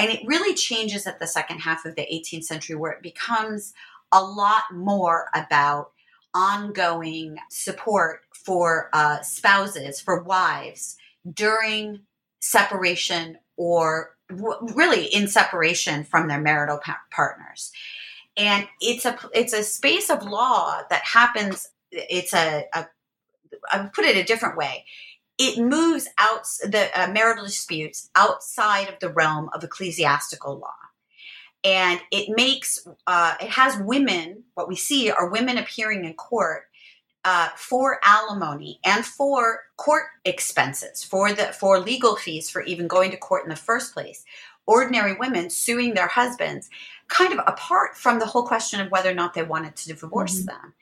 And it really changes at the second half of the 18th century, where it becomes a lot more about ongoing support for uh, spouses, for wives during separation or w- really in separation from their marital pa- partners. And it's a it's a space of law that happens. It's a, a I put it a different way it moves out the uh, marital disputes outside of the realm of ecclesiastical law. And it makes uh, it has women what we see are women appearing in court uh, for alimony and for court expenses for the for legal fees for even going to court in the first place. Ordinary women suing their husbands kind of apart from the whole question of whether or not they wanted to divorce mm-hmm. them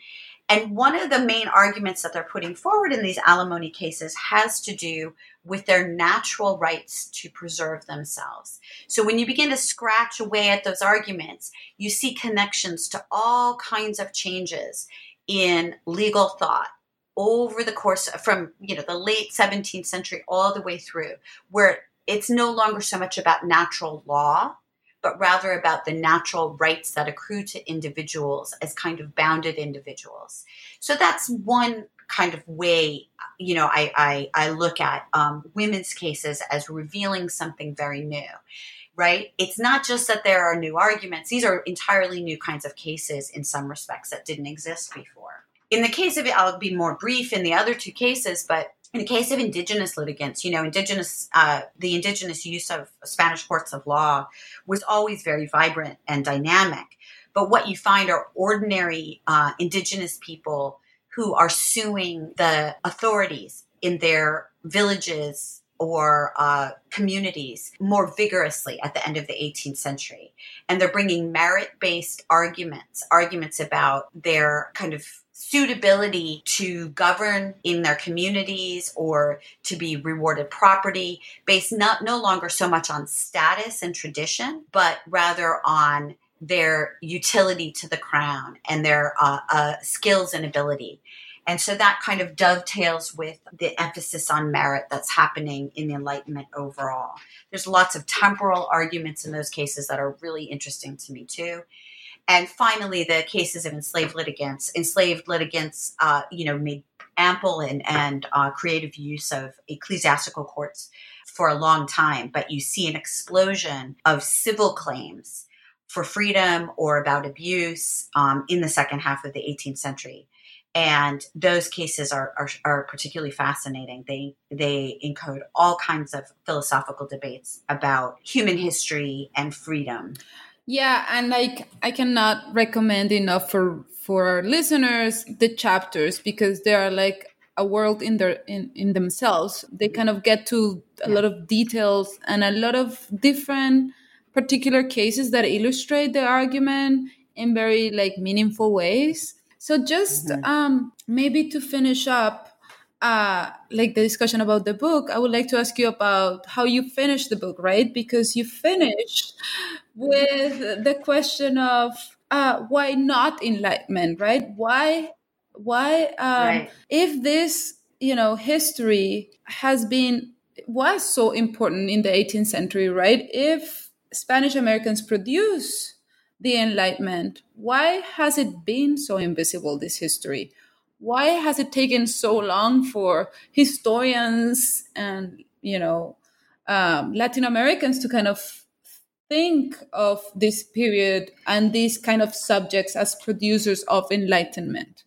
and one of the main arguments that they're putting forward in these alimony cases has to do with their natural rights to preserve themselves. So when you begin to scratch away at those arguments, you see connections to all kinds of changes in legal thought over the course from you know the late 17th century all the way through where it's no longer so much about natural law but rather about the natural rights that accrue to individuals as kind of bounded individuals. So that's one kind of way you know i i, I look at um, women's cases as revealing something very new right? It's not just that there are new arguments. These are entirely new kinds of cases in some respects that didn't exist before. In the case of I'll be more brief in the other two cases, but in the case of indigenous litigants, you know, indigenous, uh, the indigenous use of Spanish courts of law was always very vibrant and dynamic. But what you find are ordinary uh, indigenous people who are suing the authorities in their villages or uh, communities more vigorously at the end of the 18th century. And they're bringing merit based arguments, arguments about their kind of suitability to govern in their communities or to be rewarded property based not no longer so much on status and tradition but rather on their utility to the crown and their uh, uh, skills and ability and so that kind of dovetails with the emphasis on merit that's happening in the Enlightenment overall. There's lots of temporal arguments in those cases that are really interesting to me too. And finally, the cases of enslaved litigants. Enslaved litigants, uh, you know, made ample and, and uh, creative use of ecclesiastical courts for a long time, but you see an explosion of civil claims for freedom or about abuse um, in the second half of the 18th century. And those cases are, are, are particularly fascinating. They they encode all kinds of philosophical debates about human history and freedom. Yeah, and like I cannot recommend enough for for our listeners the chapters because they are like a world in their in, in themselves. They kind of get to a lot of details and a lot of different particular cases that illustrate the argument in very like meaningful ways. So just mm-hmm. um maybe to finish up uh, like the discussion about the book, I would like to ask you about how you finished the book, right? Because you finished with the question of uh, why not enlightenment, right? Why, why, um, right. if this, you know, history has been was so important in the 18th century, right? If Spanish Americans produce the Enlightenment, why has it been so invisible? This history why has it taken so long for historians and you know um, Latin Americans to kind of think of this period and these kind of subjects as producers of enlightenment?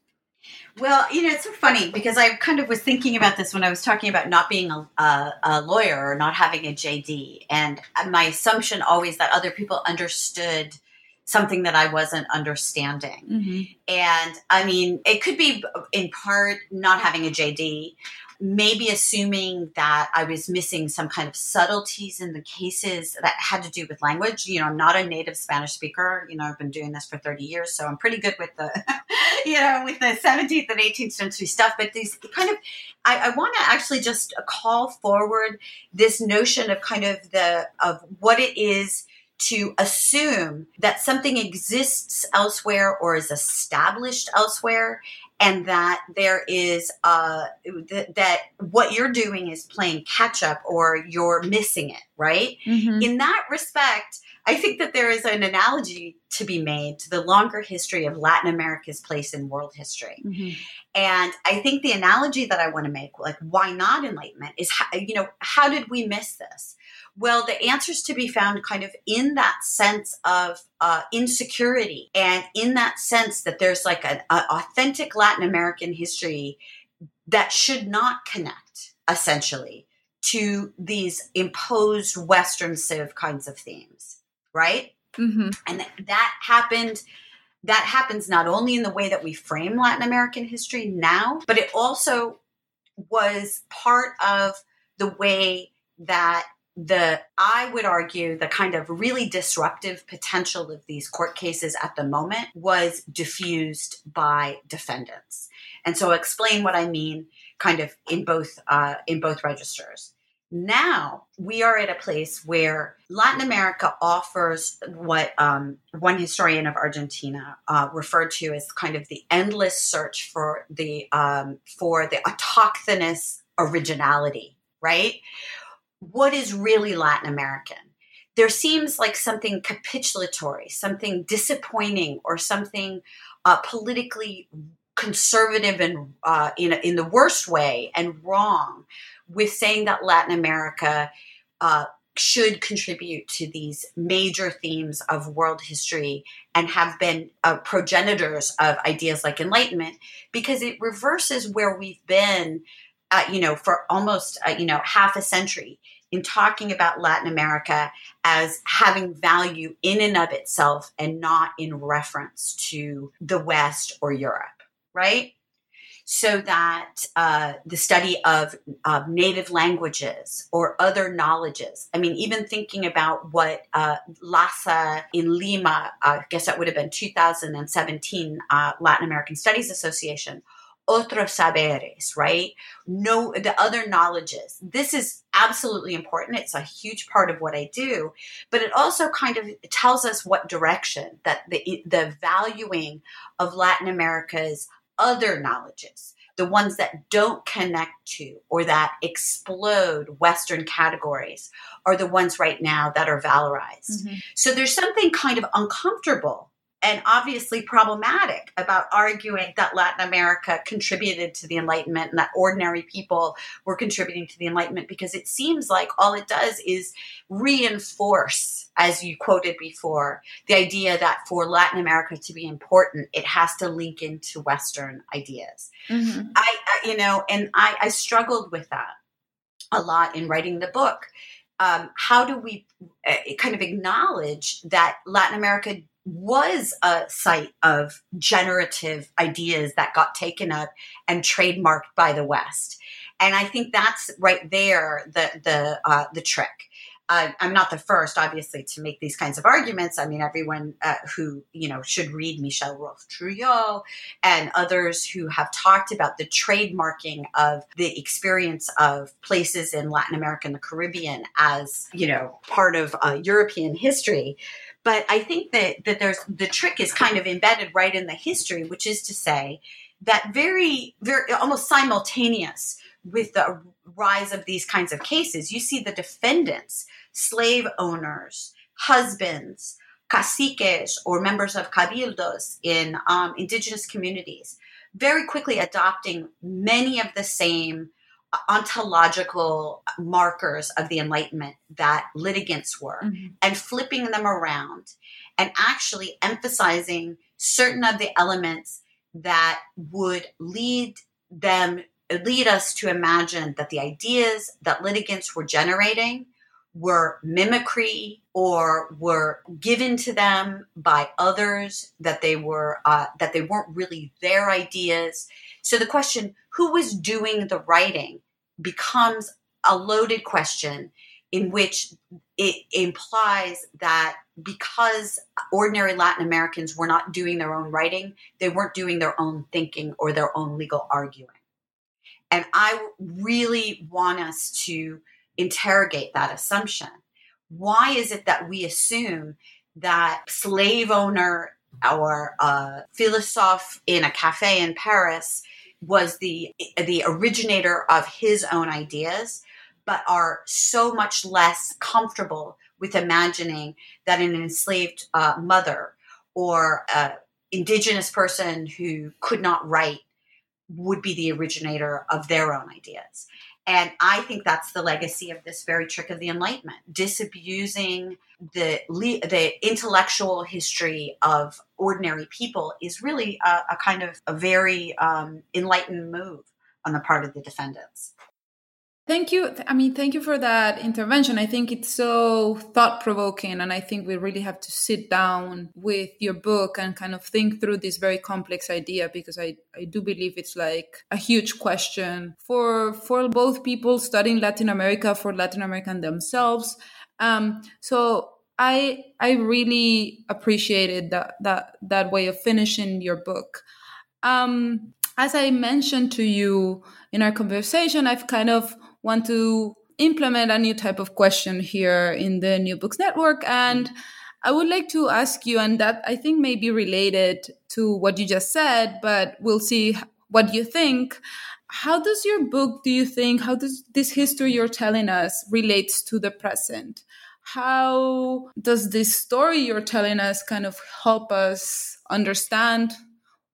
Well, you know, it's so funny because I kind of was thinking about this when I was talking about not being a, a, a lawyer or not having a JD. And my assumption always that other people understood something that I wasn't understanding. Mm-hmm. And I mean, it could be in part not having a JD, maybe assuming that I was missing some kind of subtleties in the cases that had to do with language. You know, I'm not a native Spanish speaker. You know, I've been doing this for 30 years, so I'm pretty good with the, you know, with the 17th and 18th century stuff. But these kind of, I, I want to actually just call forward this notion of kind of the, of what it is to assume that something exists elsewhere or is established elsewhere and that there is uh, th- that what you're doing is playing catch up or you're missing it right mm-hmm. in that respect i think that there is an analogy to be made to the longer history of latin america's place in world history mm-hmm. and i think the analogy that i want to make like why not enlightenment is how, you know how did we miss this well, the answers to be found kind of in that sense of uh, insecurity and in that sense that there's like an authentic Latin American history that should not connect essentially to these imposed Western Civ kinds of themes, right? Mm-hmm. And that happened. That happens not only in the way that we frame Latin American history now, but it also was part of the way that the i would argue the kind of really disruptive potential of these court cases at the moment was diffused by defendants and so I'll explain what i mean kind of in both uh, in both registers now we are at a place where Latin America offers what um, one historian of Argentina uh, referred to as kind of the endless search for the um, for the autochthonous originality. Right? What is really Latin American? There seems like something capitulatory, something disappointing, or something uh, politically conservative and uh, in in the worst way and wrong with saying that Latin America uh, should contribute to these major themes of world history and have been uh, progenitors of ideas like enlightenment because it reverses where we've been uh, you know for almost uh, you know half a century in talking about latin america as having value in and of itself and not in reference to the west or europe right so that uh, the study of native languages or other knowledges. I mean, even thinking about what uh, LASA in Lima, uh, I guess that would have been 2017 uh, Latin American Studies Association, otros saberes, right? No, the other knowledges. This is absolutely important. It's a huge part of what I do, but it also kind of tells us what direction that the the valuing of Latin America's other knowledges, the ones that don't connect to or that explode Western categories, are the ones right now that are valorized. Mm-hmm. So there's something kind of uncomfortable and obviously problematic about arguing that Latin America contributed to the Enlightenment and that ordinary people were contributing to the Enlightenment because it seems like all it does is reinforce, as you quoted before, the idea that for Latin America to be important, it has to link into Western ideas. Mm-hmm. I, I, you know, and I, I struggled with that a lot in writing the book. Um, how do we uh, kind of acknowledge that Latin America was a site of generative ideas that got taken up and trademarked by the West. And I think that's right there the the uh, the trick. Uh, I'm not the first, obviously, to make these kinds of arguments. I mean, everyone uh, who you know should read Michel-Rolph Trouillot and others who have talked about the trademarking of the experience of places in Latin America and the Caribbean as you know part of uh, European history. But I think that that there's the trick is kind of embedded right in the history, which is to say that very very almost simultaneous with the rise of these kinds of cases, you see the defendants, slave owners, husbands, caciques, or members of cabildos in um, indigenous communities, very quickly adopting many of the same ontological markers of the Enlightenment that litigants were mm-hmm. and flipping them around and actually emphasizing certain of the elements that would lead them lead us to imagine that the ideas that litigants were generating were mimicry or were given to them by others that they were uh, that they weren't really their ideas so the question who was doing the writing becomes a loaded question in which it implies that because ordinary Latin Americans were not doing their own writing, they weren't doing their own thinking or their own legal arguing. And I really want us to interrogate that assumption. Why is it that we assume that slave owner or a philosophe in a cafe in Paris was the the originator of his own ideas, but are so much less comfortable with imagining that an enslaved uh, mother or an indigenous person who could not write would be the originator of their own ideas. And I think that's the legacy of this very trick of the Enlightenment, disabusing the the intellectual history of ordinary people is really a, a kind of a very um, enlightened move on the part of the defendants. Thank you. I mean, thank you for that intervention. I think it's so thought provoking. And I think we really have to sit down with your book and kind of think through this very complex idea because I, I do believe it's like a huge question for, for both people studying Latin America, for Latin American themselves. Um, so I, I really appreciated that, that, that way of finishing your book. Um, as I mentioned to you in our conversation, I've kind of want to implement a new type of question here in the New Books Network. And I would like to ask you, and that I think may be related to what you just said, but we'll see what you think. How does your book, do you think, how does this history you're telling us relates to the present? How does this story you're telling us kind of help us understand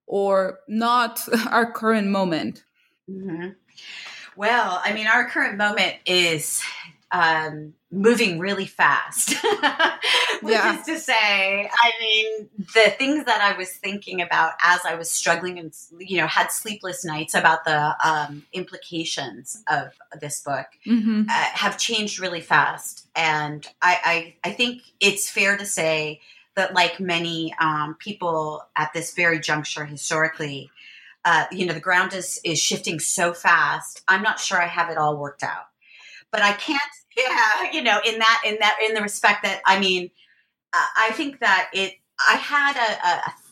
or not our current moment? Mm-hmm. Well, I mean, our current moment is um, moving really fast. Which yeah. is to say, I mean, the things that I was thinking about as I was struggling and, you know, had sleepless nights about the um, implications of this book mm-hmm. uh, have changed really fast. And I, I, I, think it's fair to say that, like many um, people at this very juncture historically, uh, you know, the ground is, is shifting so fast. I'm not sure I have it all worked out but I can't. Yeah, you know, in that in that in the respect that I mean, I think that it. I had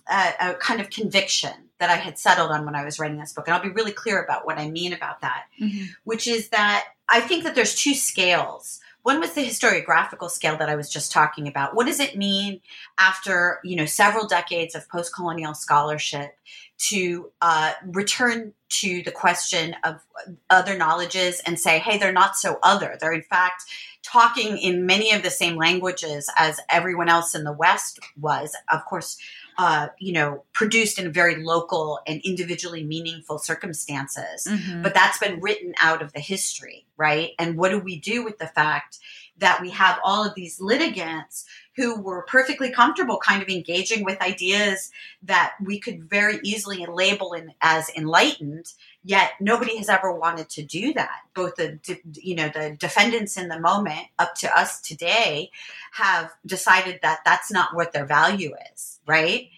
a, a, a kind of conviction that I had settled on when I was writing this book, and I'll be really clear about what I mean about that, mm-hmm. which is that I think that there's two scales. One was the historiographical scale that I was just talking about. What does it mean after you know several decades of post-colonial scholarship to uh, return to the question of other knowledges and say, hey, they're not so other. They're in fact talking in many of the same languages as everyone else in the West was. Of course, uh, you know, produced in very local and individually meaningful circumstances. Mm-hmm. But that's been written out of the history, right? And what do we do with the fact that we have all of these litigants who were perfectly comfortable kind of engaging with ideas that we could very easily label in, as enlightened yet nobody has ever wanted to do that. Both the you know the defendants in the moment up to us today have decided that that's not what their value is right?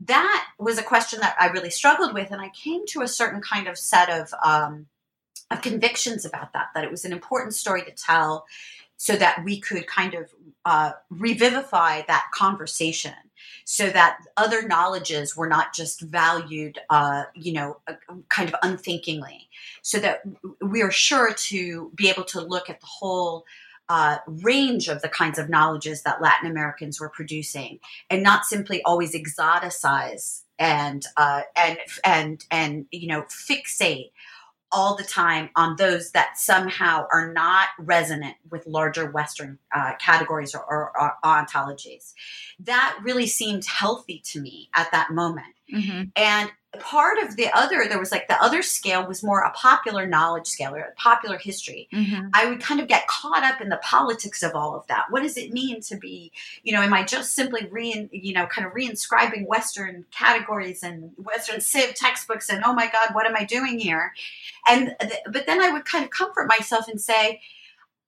That was a question that i really struggled with and i came to a certain kind of set of um, of convictions about that that it was an important story to tell so that we could kind of uh, revivify that conversation so that other knowledges were not just valued, uh, you know, uh, kind of unthinkingly, so that we are sure to be able to look at the whole uh, range of the kinds of knowledges that Latin Americans were producing, and not simply always exoticize and uh, and and and you know fixate all the time on those that somehow are not resonant with larger Western uh, categories or, or, or, ontologies. That really seemed healthy to me at that moment. Mm-hmm. And part of the other there was like the other scale was more a popular knowledge scale or popular history. Mm-hmm. i would kind of get caught up in the politics of all of that. What does it mean to be you know am i just simply re you know kind of reinscribing western categories and western civ textbooks and oh my god what am i doing here? And but then i would kind of comfort myself and say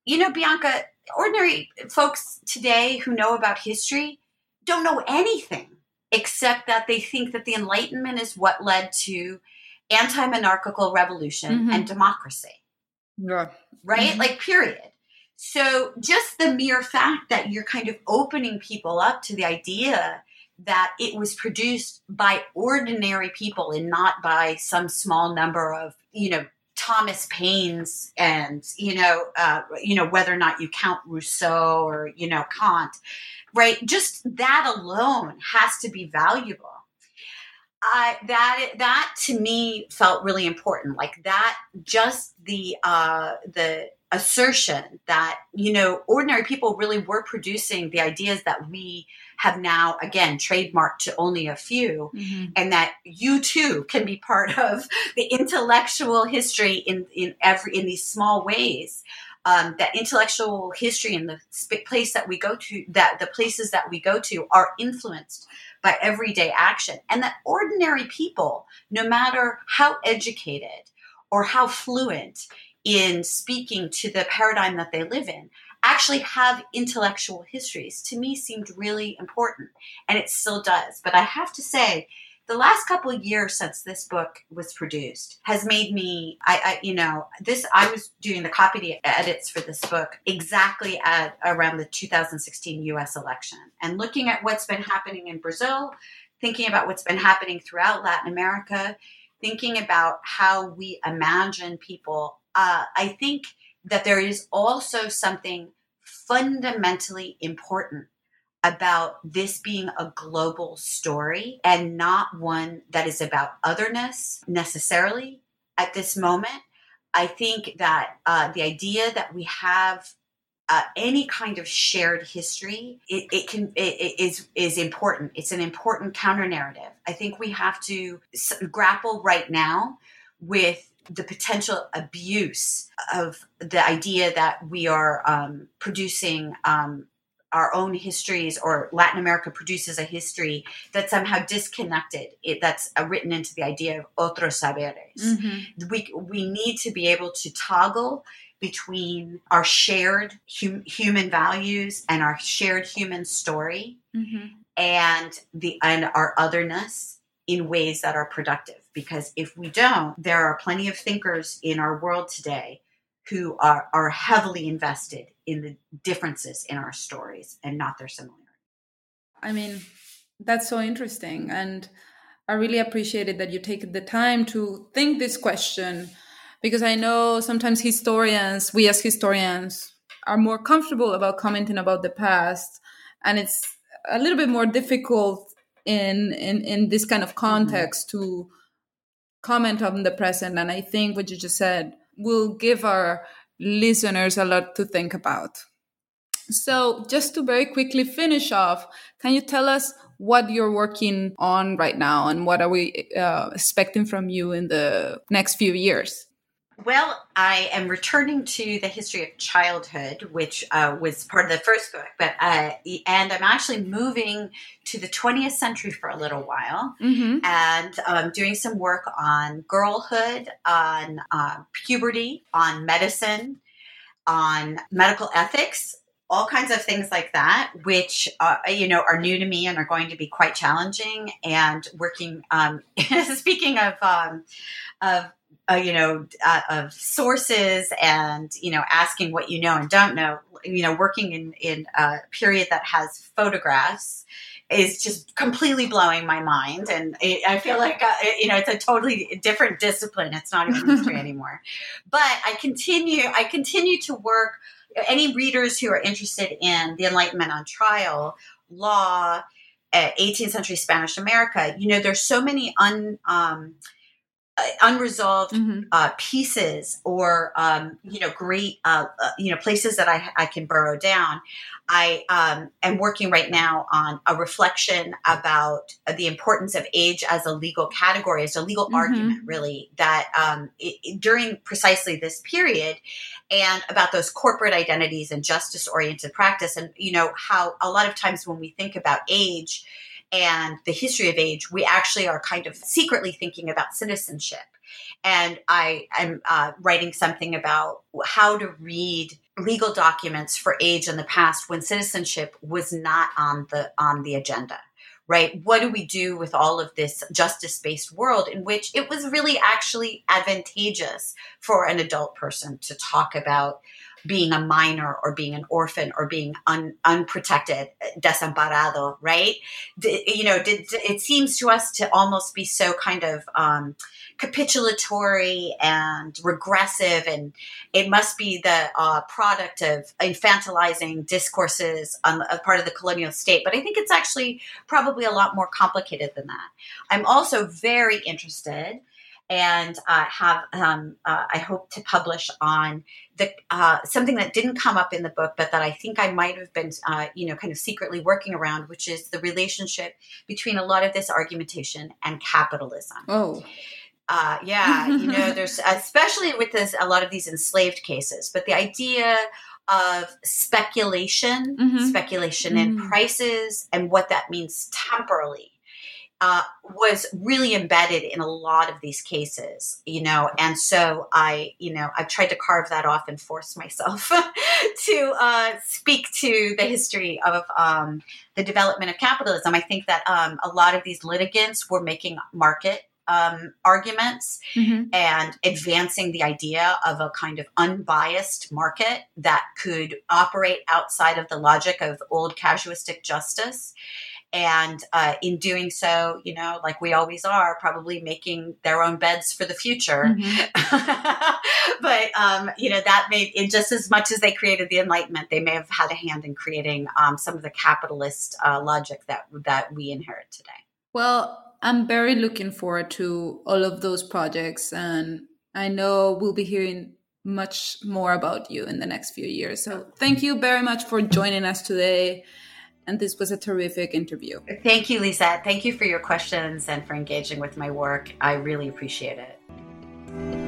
you know bianca ordinary folks today who know about history don't know anything except that they think that the Enlightenment is what led to anti monarchical revolution mm-hmm. and democracy. Yeah. Right? Mm-hmm. Like, period. So, just the mere fact that you're kind of opening people up to the idea that it was produced by ordinary people and not by some small number of, you know, Thomas Paine's and you know uh, you know whether or not you count Rousseau or you know Kant, right? Just that alone has to be valuable. I that that to me felt really important. Like that, just the uh, the assertion that you know ordinary people really were producing the ideas that we have now again trademarked to only a few mm-hmm. and that you too can be part of the intellectual history in in every in these small ways um, that intellectual history and the place that we go to that the places that we go to are influenced by everyday action. And that ordinary people no matter how educated or how fluent in speaking to the paradigm that they live in actually have intellectual histories to me seemed really important. And it still does. But i have to say the last couple of years since this book was produced has made me I, I, you know this i was doing the copy edits for this book exactly at around the 2016 us election and looking at what's been happening in brazil thinking about what's been happening throughout latin america thinking about how we imagine people uh, I think that there is also something fundamentally important about this being a global story and not one that is about otherness necessarily at this moment. I think that uh, the idea that we have uh, any kind of shared history, it, it can it, it is is important. It's an important counter narrative. I think we have to s- grapple right now with the potential abuse of the idea that we are um, producing um, our own histories or Latin America produces a history that's somehow disconnected. It, that's uh, written into the idea of otros saberes. Mm-hmm. We, we need to be able to toggle between our shared hum, human values and our shared human story mm-hmm. and the and our otherness in ways that are productive because if we don't there are plenty of thinkers in our world today who are, are heavily invested in the differences in our stories and not their similarities i mean that's so interesting and i really appreciated that you take the time to think this question because I know sometimes historians, we as historians, are more comfortable about commenting about the past, and it's a little bit more difficult in in in this kind of mm-hmm. context mm-hmm. to comment on the present. And I think what you just said will give our listeners a lot to think about. So, just to very quickly finish off, can you tell us what you're working on right now and what are we uh, expecting from you in the next few years? Well, I am returning to the history of childhood, which uh, was part of the first book, but uh, and I'm actually moving to the 20th century for a little while, mm-hmm. and um, doing some work on girlhood, on uh, puberty, on medicine, on medical ethics, all kinds of things like that, which uh, you know are new to me and are going to be quite challenging. And working, um, speaking of um, of uh, you know, uh, of sources and, you know, asking what you know and don't know, you know, working in, in a period that has photographs is just completely blowing my mind. And it, I feel like, uh, you know, it's a totally different discipline. It's not even history anymore. But I continue, I continue to work. Any readers who are interested in the Enlightenment on trial, law, 18th uh, century Spanish America, you know, there's so many un, um, unresolved mm-hmm. uh, pieces or um, you know great uh, uh, you know places that I, I can burrow down i um, am working right now on a reflection about the importance of age as a legal category as a legal mm-hmm. argument really that um, it, during precisely this period and about those corporate identities and justice oriented practice and you know how a lot of times when we think about age and the history of age, we actually are kind of secretly thinking about citizenship. And I am uh, writing something about how to read legal documents for age in the past when citizenship was not on the on the agenda right what do we do with all of this justice based world in which it was really actually advantageous for an adult person to talk about being a minor or being an orphan or being un, unprotected, desamparado, right? D- you know, it seems to us to almost be so kind of um, capitulatory and regressive, and it must be the uh, product of infantilizing discourses on the part of the colonial state. But I think it's actually probably a lot more complicated than that. I'm also very interested and uh, have um, uh, I hope to publish on the uh, something that didn't come up in the book, but that I think I might have been uh, you know kind of secretly working around, which is the relationship between a lot of this argumentation and capitalism. Oh. Uh, yeah, you know, there's especially with this a lot of these enslaved cases, but the idea of speculation, mm-hmm. speculation mm-hmm. in prices, and what that means temporally uh, was really embedded in a lot of these cases, you know, and so I, you know, I've tried to carve that off and force myself to uh, speak to the history of um, the development of capitalism. I think that um, a lot of these litigants were making market um, arguments mm-hmm. and advancing the idea of a kind of unbiased market that could operate outside of the logic of old casuistic justice and uh, in doing so, you know, like we always are, probably making their own beds for the future. Mm-hmm. but um, you know, that made it just as much as they created the Enlightenment, they may have had a hand in creating um, some of the capitalist uh, logic that that we inherit today. Well, I'm very looking forward to all of those projects, and I know we'll be hearing much more about you in the next few years. So, thank you very much for joining us today. And this was a terrific interview. Thank you, Lisa. Thank you for your questions and for engaging with my work. I really appreciate it.